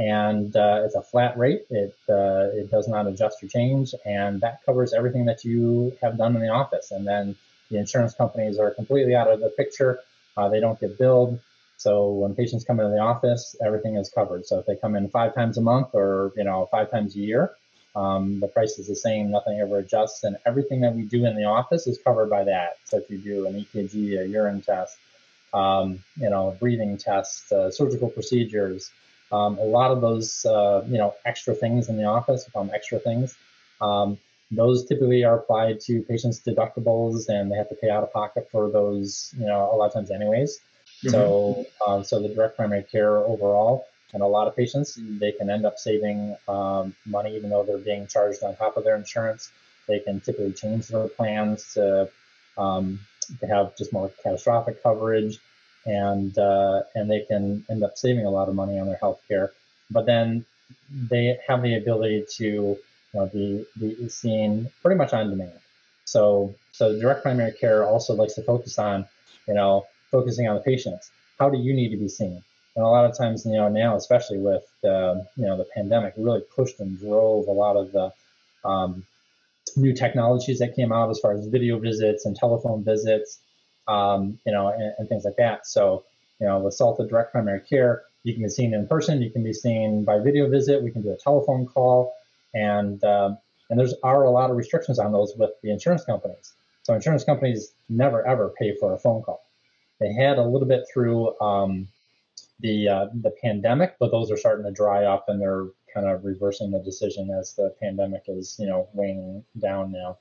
and uh, it's a flat rate. It uh, it does not adjust or change, and that covers everything that you have done in the office. And then the insurance companies are completely out of the picture. Uh, they don't get billed. So when patients come into the office, everything is covered. So if they come in five times a month or you know five times a year, um, the price is the same. Nothing ever adjusts, and everything that we do in the office is covered by that. So if you do an EKG, a urine test, um, you know, breathing tests, uh, surgical procedures, Um, a lot of those, uh, you know, extra things in the office, we extra things. Um, those typically are applied to patients' deductibles, and they have to pay out of pocket for those, you know, a lot of times anyways. Mm-hmm. So, um, so the direct primary care overall, and a lot of patients, they can end up saving um, money even though they're being charged on top of their insurance. They can typically change their plans to um, to have just more catastrophic coverage, and uh, and they can end up saving a lot of money on their health care. But then they have the ability to know, be, be seen pretty much on demand. So, so direct primary care also likes to focus on, you know, focusing on the patients. How do you need to be seen? And a lot of times, you know, now, especially with the, you know, the pandemic, really pushed and drove a lot of the um, new technologies that came out as far as video visits and telephone visits, um, you know, and, and, things like that. So, you know, with Salta Direct Primary Care, you can be seen in person, you can be seen by video visit, we can do a telephone call, and um, and there's are a lot of restrictions on those with the insurance companies. So insurance companies never ever pay for a phone call. They had a little bit through um, the uh, the pandemic, but those are starting to dry up, and they're kind of reversing the decision as the pandemic is you know waning down now.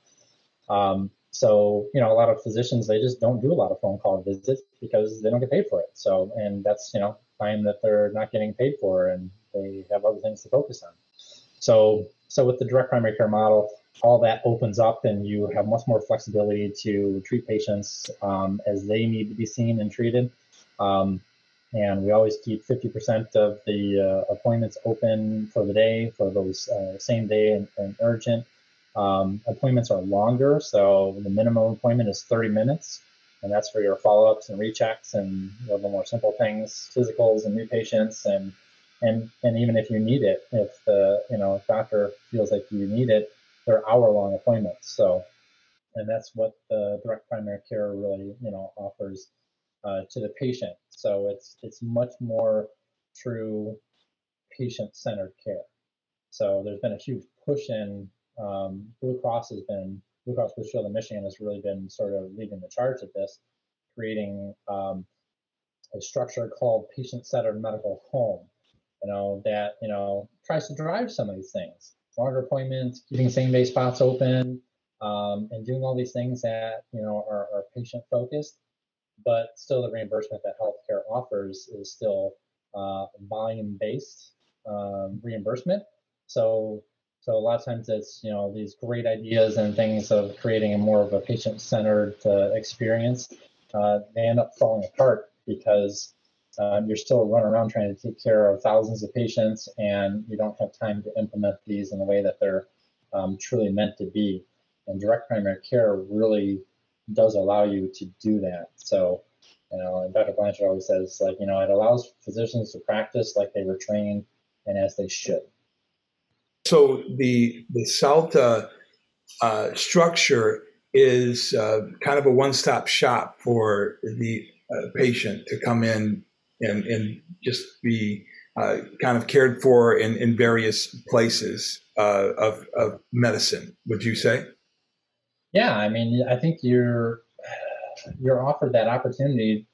Um, so you know a lot of physicians they just don't do a lot of phone call visits because they don't get paid for it. So and that's you know time that they're not getting paid for, and they have other things to focus on. So so with the direct primary care model, all that opens up and you have much more flexibility to treat patients um, as they need to be seen and treated. Um, and we always keep 50% of the uh, appointments open for the day for those uh, same day and, and urgent. Um, appointments are longer, so the minimum appointment is 30 minutes, and that's for your follow-ups and rechecks and little more simple things, physicals and new patients and and and even if you need it, if the you know doctor feels like you need it, they're hour long appointments. So, and that's what the direct primary care really you know offers uh, to the patient. So it's it's much more true patient centered care. So there's been a huge push in um, Blue Cross has been Blue Cross Blue Shield of Michigan has really been sort of leading the charge at this, creating um, a structure called patient centered medical home you know, that, you know, tries to drive some of these things. Longer appointments, keeping same day spots open, um, and doing all these things that, you know, are, are patient focused, but still the reimbursement that healthcare offers is still uh, volume based um, reimbursement. So, so a lot of times it's, you know, these great ideas and things of creating a more of a patient centered uh, experience, uh, they end up falling apart because um, you're still running around trying to take care of thousands of patients, and you don't have time to implement these in the way that they're um, truly meant to be. And direct primary care really does allow you to do that. So, you know, and Dr. Blanchard always says, like, you know, it allows physicians to practice like they were trained and as they should. So the the Salta uh, structure is uh, kind of a one-stop shop for the uh, patient to come in and, and just be uh, kind of cared for in, in various places uh, of, of medicine, would you say? Yeah, I mean, I think you're you're offered that opportunity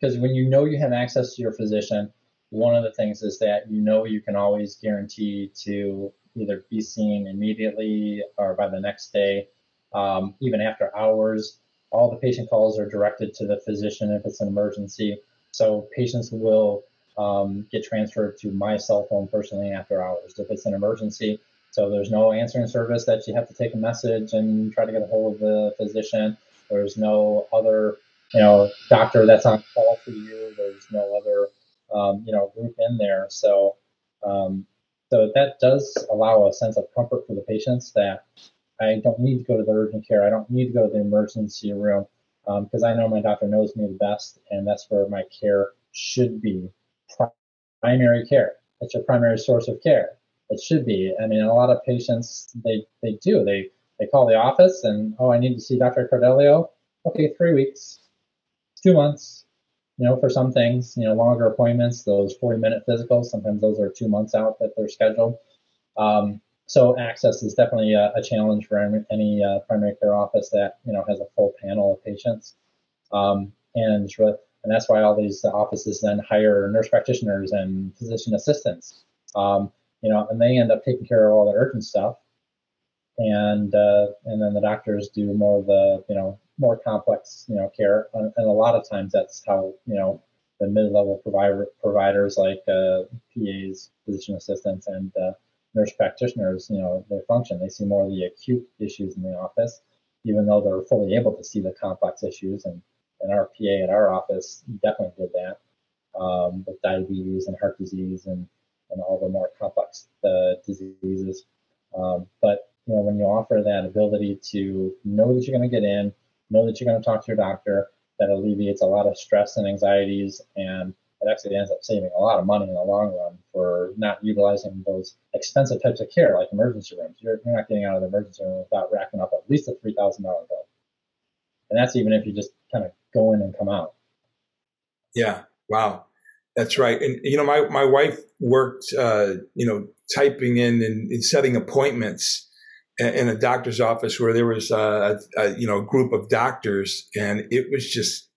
because when you know you have access to your physician, one of the things is that you know you can always guarantee to either be seen immediately or by the next day, um, even after hours. All the patient calls are directed to the physician if it's an emergency. So patients will um, get transferred to my cell phone personally after hours if it's an emergency. So there's no answering service that you have to take a message and try to get a hold of the physician. There's no other, you know, doctor that's on call for you. There's no other, um, you know, group in there. So, um, so that does allow a sense of comfort for the patients that I don't need to go to the urgent care. I don't need to go to the emergency room because um, I know my doctor knows me the best, and that's where my care should be. Primary care. That's your primary source of care. It should be. I mean, a lot of patients they they do. They they call the office and oh, I need to see Dr. Cordelio. Okay, three weeks, two months. You know, for some things, you know, longer appointments, those 40 minute physicals, sometimes those are two months out that they're scheduled. Um, so access is definitely a, a challenge for any, uh, primary care office that you know has a full panel of patients. Um, and and that's why all these offices then hire nurse practitioners and physician assistants. Um, you know, and they end up taking care of all the urgent stuff, and uh, and then the doctors do more of the you know more complex you know care, and, and a lot of times that's how you know the mid-level provider providers like uh, PAs, physician assistants, and uh, nurse practitioners, you know, they function. They see more of the acute issues in the office, even though they're fully able to see the complex issues. And, and our PA at our office definitely did that um, with diabetes and heart disease and, and all the more complex uh, diseases. Um, but you know, when you offer that ability to know that you're going to get in, know that you're going to talk to your doctor, that alleviates a lot of stress and anxieties and it actually ends up saving a lot of money in the long run for not utilizing those expensive types of care like emergency rooms. You're, you're not getting out of the emergency room without racking up at least a $3,000 bill. And that's even if you just kind of go in and come out. Yeah. Wow. That's right. And, you know, my, my wife worked, uh, you know, typing in and, and setting appointments in a doctor's office where there was a, a, you know group of doctors and it was just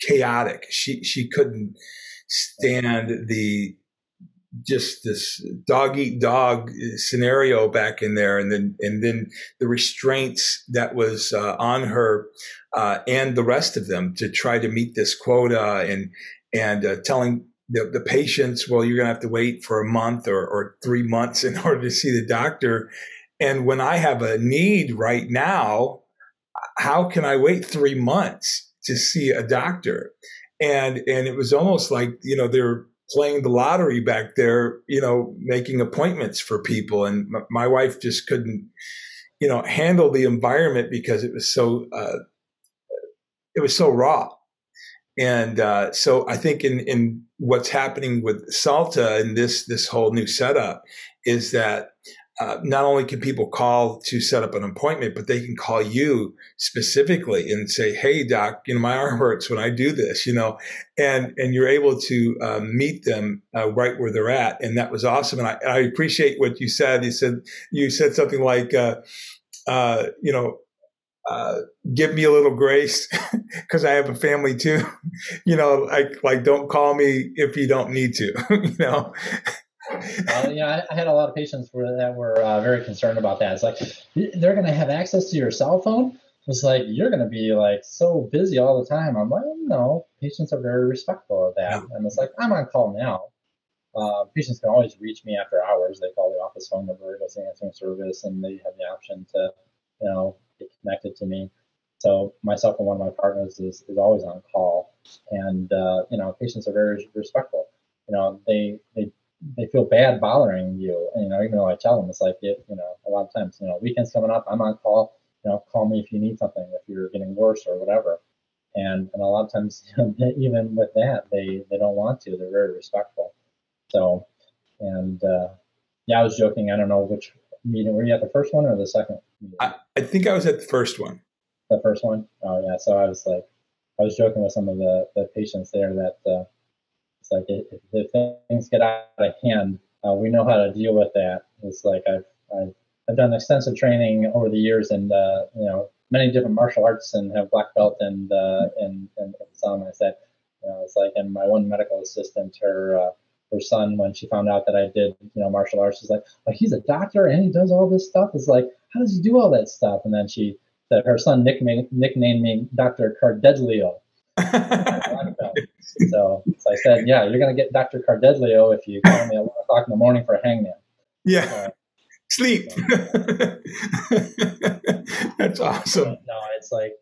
chaotic she she couldn't stand the just this dog eat dog scenario back in there and then and then the restraints that was uh, on her uh, and the rest of them to try to meet this quota and and uh, telling the, the patients well you're going to have to wait for a month or, or three months in [LAUGHS] order to see the doctor and when I have a need right now, how can I wait three months to see a doctor? And and it was almost like you know they're playing the lottery back there, you know, making appointments for people. And m- my wife just couldn't, you know, handle the environment because it was so uh, it was so raw. And uh, so I think in in what's happening with Salta and this this whole new setup is that uh, not only can people call to set up an appointment, but they can call you specifically and say, "Hey, doc, you know my arm [LAUGHS] hurts when I do this," you know, and and you're able to um, meet them uh, right where they're at, and that was awesome. And I, I appreciate what you said. You said you said something like, uh, uh you know. Uh, give me a little grace [LAUGHS] because I have a family too. [LAUGHS] you know, like like don't call me if you don't need to. you know, uh, yeah, I, I, had a lot of patients were, that were uh, very concerned about that. It's like they're going to have access to your cell phone. It's like you're going to be like so busy all the time. I'm like, no, patients are very respectful of that, yeah. and it's like I'm on call now. Uh, patients can always reach me after hours. They call the office phone number, it goes to answering service, and they have the option to, you know, get connected to me. So myself and one of my partners is, is always on call, and uh, you know, patients are very respectful. You know, they they they feel bad bothering you. And, you know, even though I tell them, it's like, it, you know, a lot of times, you know, weekends coming up, I'm on call. You know, call me if you need something, if you're getting worse or whatever. And and a lot of times, you [LAUGHS] know, even with that, they they don't want to. They're very respectful. So, and uh, yeah, I was joking. I don't know which meeting were you at the first one or the second? I, I think I was at the first one. The first one. Oh yeah. So I was like, I was joking with some of the the patients there that. Uh, it's like if, if things get out of hand, uh, we know how to deal with that. It's like I've, I've, I've done extensive training over the years and, uh, you know, many different martial arts and have black belt and, uh, and, and some. I said, you know, it's like, and my one medical assistant, her, uh, her son, when she found out that I did, you know, martial arts, she's like, oh, he's a doctor and he does all this stuff. It's like, how does he do all that stuff? And then she said her son nicknamed, nicknamed me Dr. Cardedlio. [LAUGHS] so, so, I said, yeah, you're going to get Dr. Cardedlio if you call me at 1 o'clock in the morning for a hangman. Yeah. Uh, Sleep. [LAUGHS] That's awesome. No, it's like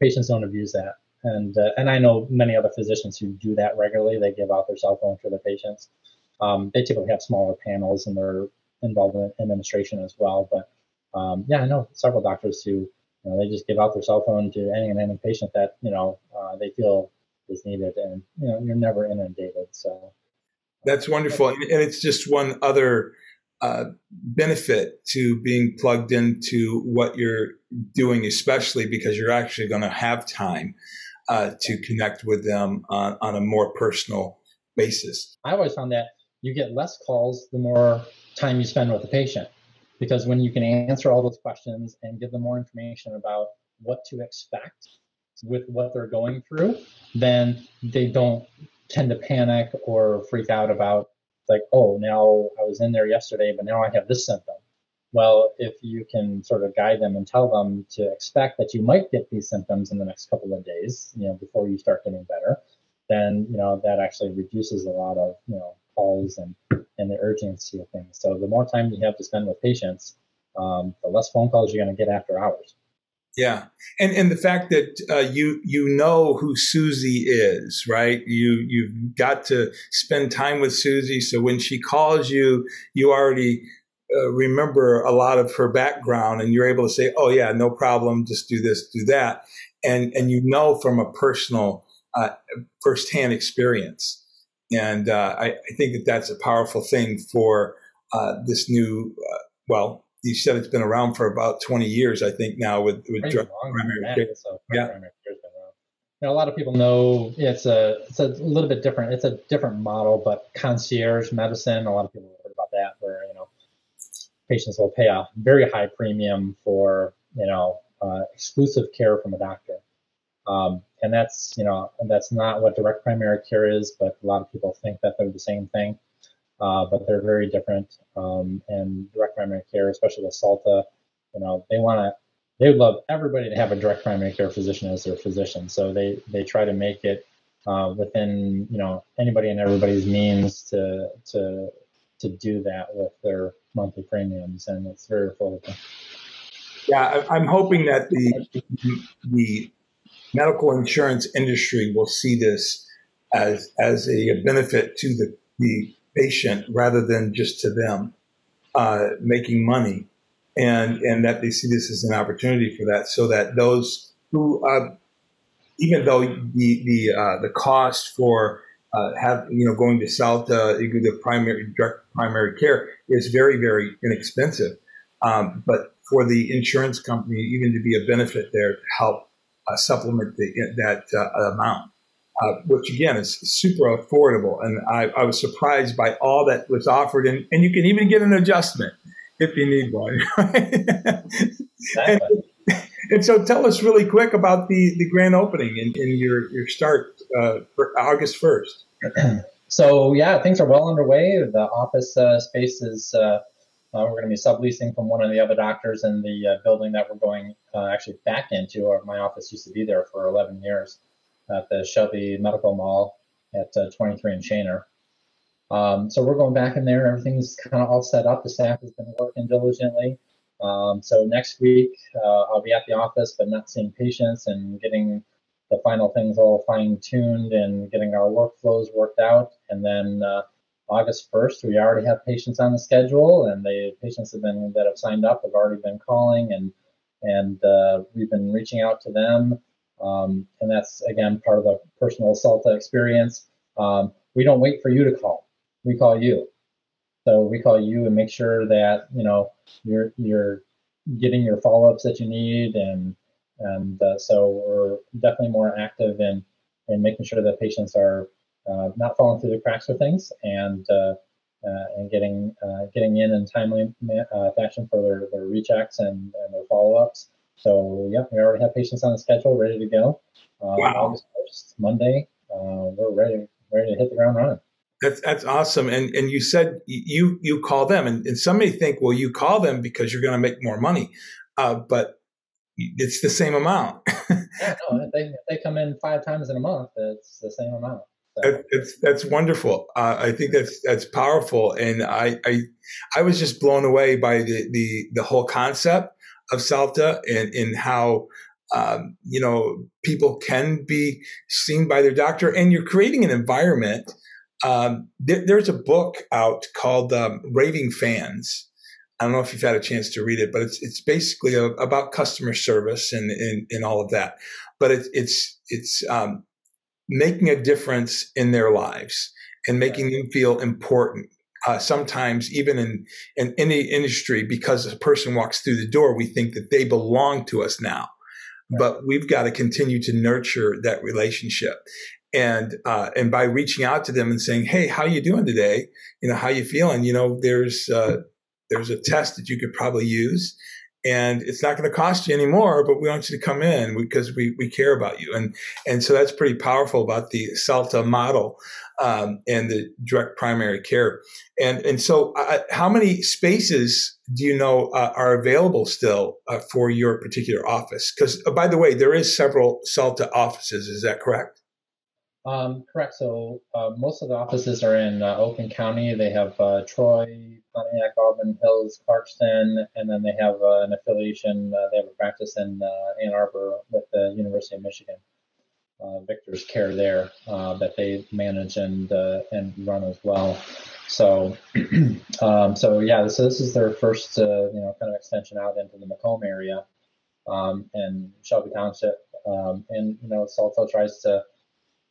patients don't abuse that. And, uh, and I know many other physicians who do that regularly. They give out their cell phone for their patients. Um, they typically have smaller panels and they're involved in administration as well. But um, yeah, I know several doctors who you know, they just give out their cell phone to any and any patient that you know uh, they feel is needed, and you know you're never inundated. So that's wonderful, and it's just one other uh, benefit to being plugged into what you're doing, especially because you're actually going to have time uh, to connect with them on, on a more personal basis. I always found that you get less calls the more time you spend with the patient because when you can answer all those questions and give them more information about what to expect with what they're going through, then they don't tend to panic or freak out about like, oh, now I was in there yesterday, but now I have this symptom. Well, if you can sort of guide them and tell them to expect that you might get these symptoms in the next couple of days, you know, before you start getting better, then you know that actually reduces a lot of you know calls and and the urgency of things. So the more time you have to spend with patients, um, the less phone calls you're going to get after hours. Yeah, and and the fact that uh, you you know who Susie is, right? You you've got to spend time with Susie, so when she calls you, you already uh, remember a lot of her background, and you're able to say, "Oh yeah, no problem, just do this, do that," and and you know from a personal, uh, firsthand experience, and uh, I, I, think that that's a powerful thing for uh, this new, uh, well you said it's been around for about 20 years, I think now with, with direct primary care. So yeah. Primary know, a lot of people know it's a it's a little bit different. It's a different model, but concierge medicine. A lot of people have heard about that, where you know patients will pay a very high premium for you know uh, exclusive care from a doctor, um, and that's you know that's not what direct primary care is. But a lot of people think that they're the same thing uh, but they're very different. Um, and direct primary care, especially with SALTA, you know, they want to, they would love everybody to have a direct primary care physician as their physician. So they they try to make it uh, within you know anybody and everybody's means to to to do that with their monthly premiums, and it's very affordable. Yeah, I'm hoping that the the medical insurance industry will see this as as a benefit to the the patient rather than just to them uh, making money, and and that they see this as an opportunity for that, so that those who, uh, even though the the uh, the cost for uh, have you know going to SALTA, the primary direct primary care is very very inexpensive, um, but for the insurance company even to be a benefit there to help uh, supplement the, that uh, amount uh, which again is super affordable. And I, I, was surprised by all that was offered. And, and you can even get an adjustment if you need one. [LAUGHS] and, and, so tell us really quick about the, the grand opening and, and your, your start uh, for August 1st. [CLEARS THROAT] so, yeah, things are well underway. The office uh, space is. Uh, uh, we're going to be subleasing from one of the other doctors in the uh, building that we're going actually back into. my office used to be there for 11 years at the Shelby Medical Mall at uh, 23 and Schoenherr. Um, so we're going back in there. Everything's kind of all set up. The staff has been working diligently. Um, so next week uh, I'll be at the office, but not seeing patients and getting the final things all fine tuned and getting our workflows worked out. And then uh, August 1st, we already have patients on the schedule, and the patients have been that have signed up have already been calling, and and uh, we've been reaching out to them. Um, and that's again part of the personal SALTA experience. Um, we don't wait for you to call; we call you. So we call you and make sure that you know you're you're getting your follow-ups that you need, and and uh, so we're definitely more active in in making sure that patients are uh, not falling through the cracks with things and uh, uh and getting uh, getting in in timely uh, fashion for their, their rechecks and, and their follow-ups. So yeah, we already have patients on the schedule, ready to go. Uh, wow. August first, Monday, uh, we're ready ready to hit the ground running. That's that's awesome. And and you said you you call them, and, and some may think, well, you call them because you're going to make more money, uh, but it's the same amount. [LAUGHS] yeah, no, they they come in five times in a month. It's the same amount. So. That's that's wonderful. Uh, I think that's that's powerful, and I, I I was just blown away by the the the whole concept of SALTA and, in how um, you know people can be seen by their doctor, and you're creating an environment. Um, there, there's a book out called um, Raving Fans. I don't know if you've had a chance to read it, but it's it's basically a, about customer service and, and, and all of that. But it, it's it's um, making a difference in their lives and making them feel important uh, sometimes even in, in any industry, because a person walks through the door, we think that they belong to us now. Right. But we've got to continue to nurture that relationship. And, uh, and by reaching out to them and saying, Hey, how are you doing today? You know, how you feeling? You know, there's, uh, there's a test that you could probably use and it's not going to cost you anymore, but we want you to come in because we, we care about you. And, and so that's pretty powerful about the SALTA model um, and the direct primary care. And, and so uh, how many spaces do you know uh, are available still uh, for your particular office? Because uh, by the way, there is several SALTA offices. Is that correct? Um, correct. So uh, most of the offices are in uh, Oakland County. They have Troy, Pontiac, Auburn Hills, Clarkston, and then they have an affiliation. They have a practice in Ann Arbor with the University of Michigan. Victor's Care there that they manage and and run as well. So, [CLEARS THROAT] um, so yeah, so this is their first you know kind of extension out into the Macomb area um, and Shelby Township. Um, and you know, Salta tries to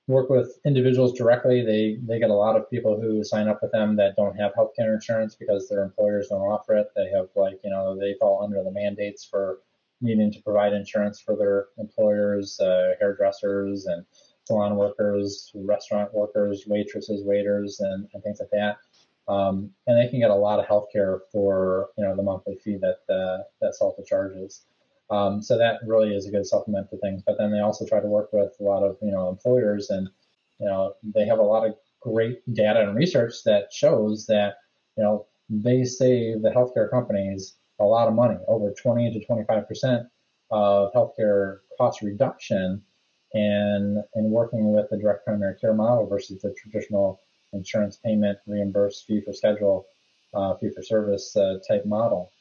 work with individuals directly. They they get a lot of people who sign up with them that don't have health care insurance because their employers don't offer it. They have like you know they fall under the mandates for needing to provide insurance for their employers, uh, hairdressers and salon workers, restaurant workers, waitresses, waiters, and, and things like that. Um, and they can get a lot of healthcare for you know the monthly fee that uh, that Salta charges. Um, so that really is a good supplement to things. But then they also try to work with a lot of you know employers, and you know they have a lot of great data and research that shows that you know they save the healthcare companies a lot of money, over 20 to 25 percent of healthcare cost reduction, and in working with the direct primary care model versus the traditional insurance payment reimbursed fee for schedule, uh, fee for service uh, type model.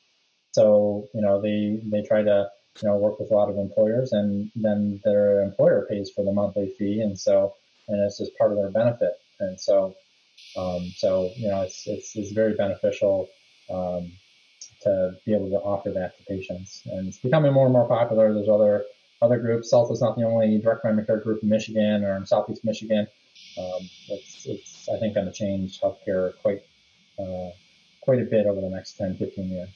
So you know they they try to you know work with a lot of employers, and then their employer pays for the monthly fee, and so and it's just part of their benefit, and so um, so you know it's it's, it's very beneficial um, to be able to offer that to patients, and it's becoming more and more popular. There's other other groups. Is not the only direct primary care group in Michigan or in Southeast Michigan. Um, it's, it's I think going to change healthcare quite uh, quite a bit over the next 10, 15 years.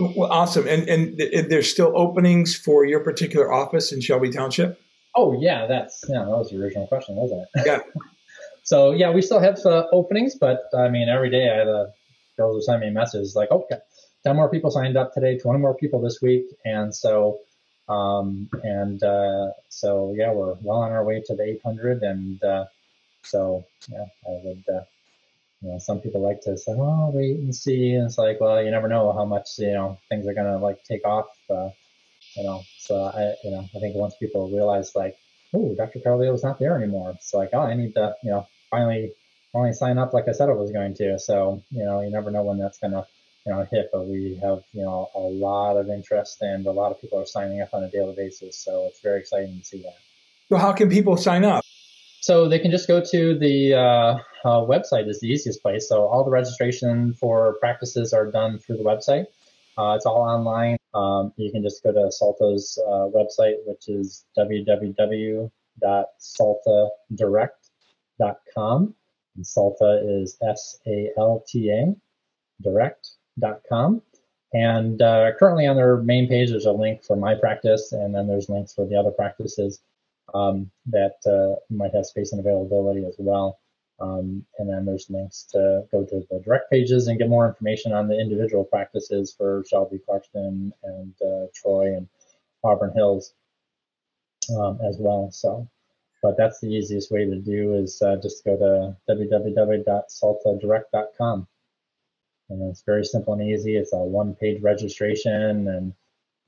Well, awesome. And and there's still openings for your particular office in Shelby Township. Oh yeah, that's yeah. That was the original question, wasn't it? Yeah. [LAUGHS] so yeah, we still have uh, openings, but I mean, every day I have uh, girls will send me messages like, okay, ten more people signed up today, twenty more people this week, and so um, and uh, so yeah, we're well on our way to the 800, and uh, so yeah, I would uh, you know, some people like to say, "Oh, wait and see," and it's like, well, you never know how much you know things are gonna like take off. Uh, you know, so I, you know, I think once people realize like, oh, Dr. Carleo is not there anymore, it's like, oh, I need to, you know, finally, finally sign up like I said I was going to. So, you know, you never know when that's gonna, you know, hit. But we have, you know, a lot of interest and a lot of people are signing up on a daily basis. So it's very exciting to see that. So, how can people sign up? So they can just go to the uh, uh, website is the easiest place. So all the registration for practices are done through the website. Uh, it's all online. Um, you can just go to Salta's uh, website, which is www.saltadirect.com. And Salta is S-A-L-T-A, direct.com. And uh, currently on their main page, there's a link for my practice, and then there's links for the other practices um, that uh, might have space and availability as well. Um, and then there's links to go to the direct pages and get more information on the individual practices for Shelby, Clarkston, and uh, Troy and Auburn Hills um, as well. So, but that's the easiest way to do is uh, just go to www.saltadirect.com. And it's very simple and easy. It's a one-page registration and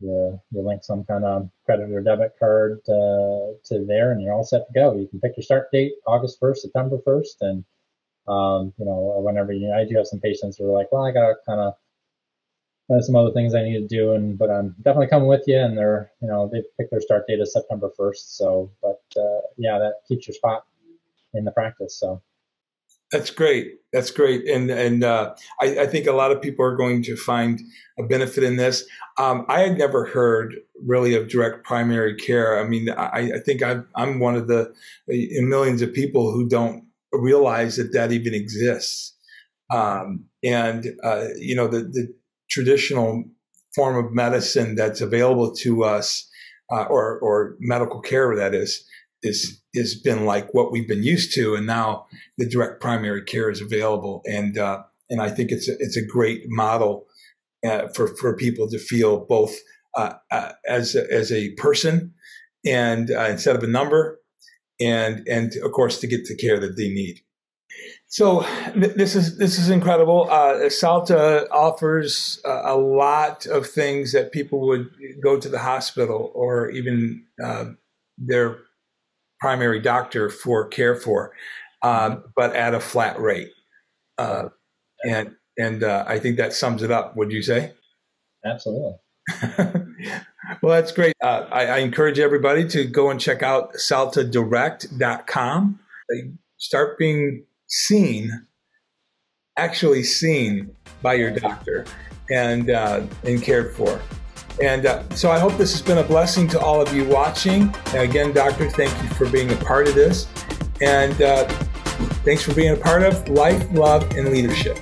you, you link some kind of credit or debit card uh, to there, and you're all set to go. You can pick your start date, August 1st, September 1st, and um, you know whenever you. I do have some patients who are like, well, I got to kind of some other things I need to do, and but I'm definitely coming with you. And they're you know they pick their start date as September 1st. So, but uh, yeah, that keeps your spot in the practice. So. That's great. That's great, and and uh, I, I, think a lot of people are going to find a benefit in this. Um, I had never heard really of direct primary care. I mean, I, I think i am one of the millions of people who don't realize that that even exists. Um, and uh, you know, the the traditional form of medicine that's available to us, uh, or or medical care that is, is has been like what we've been used to, and now the direct primary care is available, and uh, and I think it's a, it's a great model, uh, for for people to feel both uh, uh, as a, as a person and uh, instead of a number, and and of course to get the care that they need. So th- this is this is incredible. Uh, Salta offers uh, a lot of things that people would go to the hospital or even uh, their primary doctor for care for, um, but at a flat rate. Uh, and and uh, I think that sums it up. Would you say? Absolutely. [LAUGHS] well, that's great. Uh, I, I, encourage everybody to go and check out saltadirect.com. Start being seen, actually seen by your doctor and, uh, and cared for. And uh, so I hope this has been a blessing to all of you watching. And again, Doctor, thank you for being a part of this. And uh, thanks for being a part of Life, Love, and Leadership.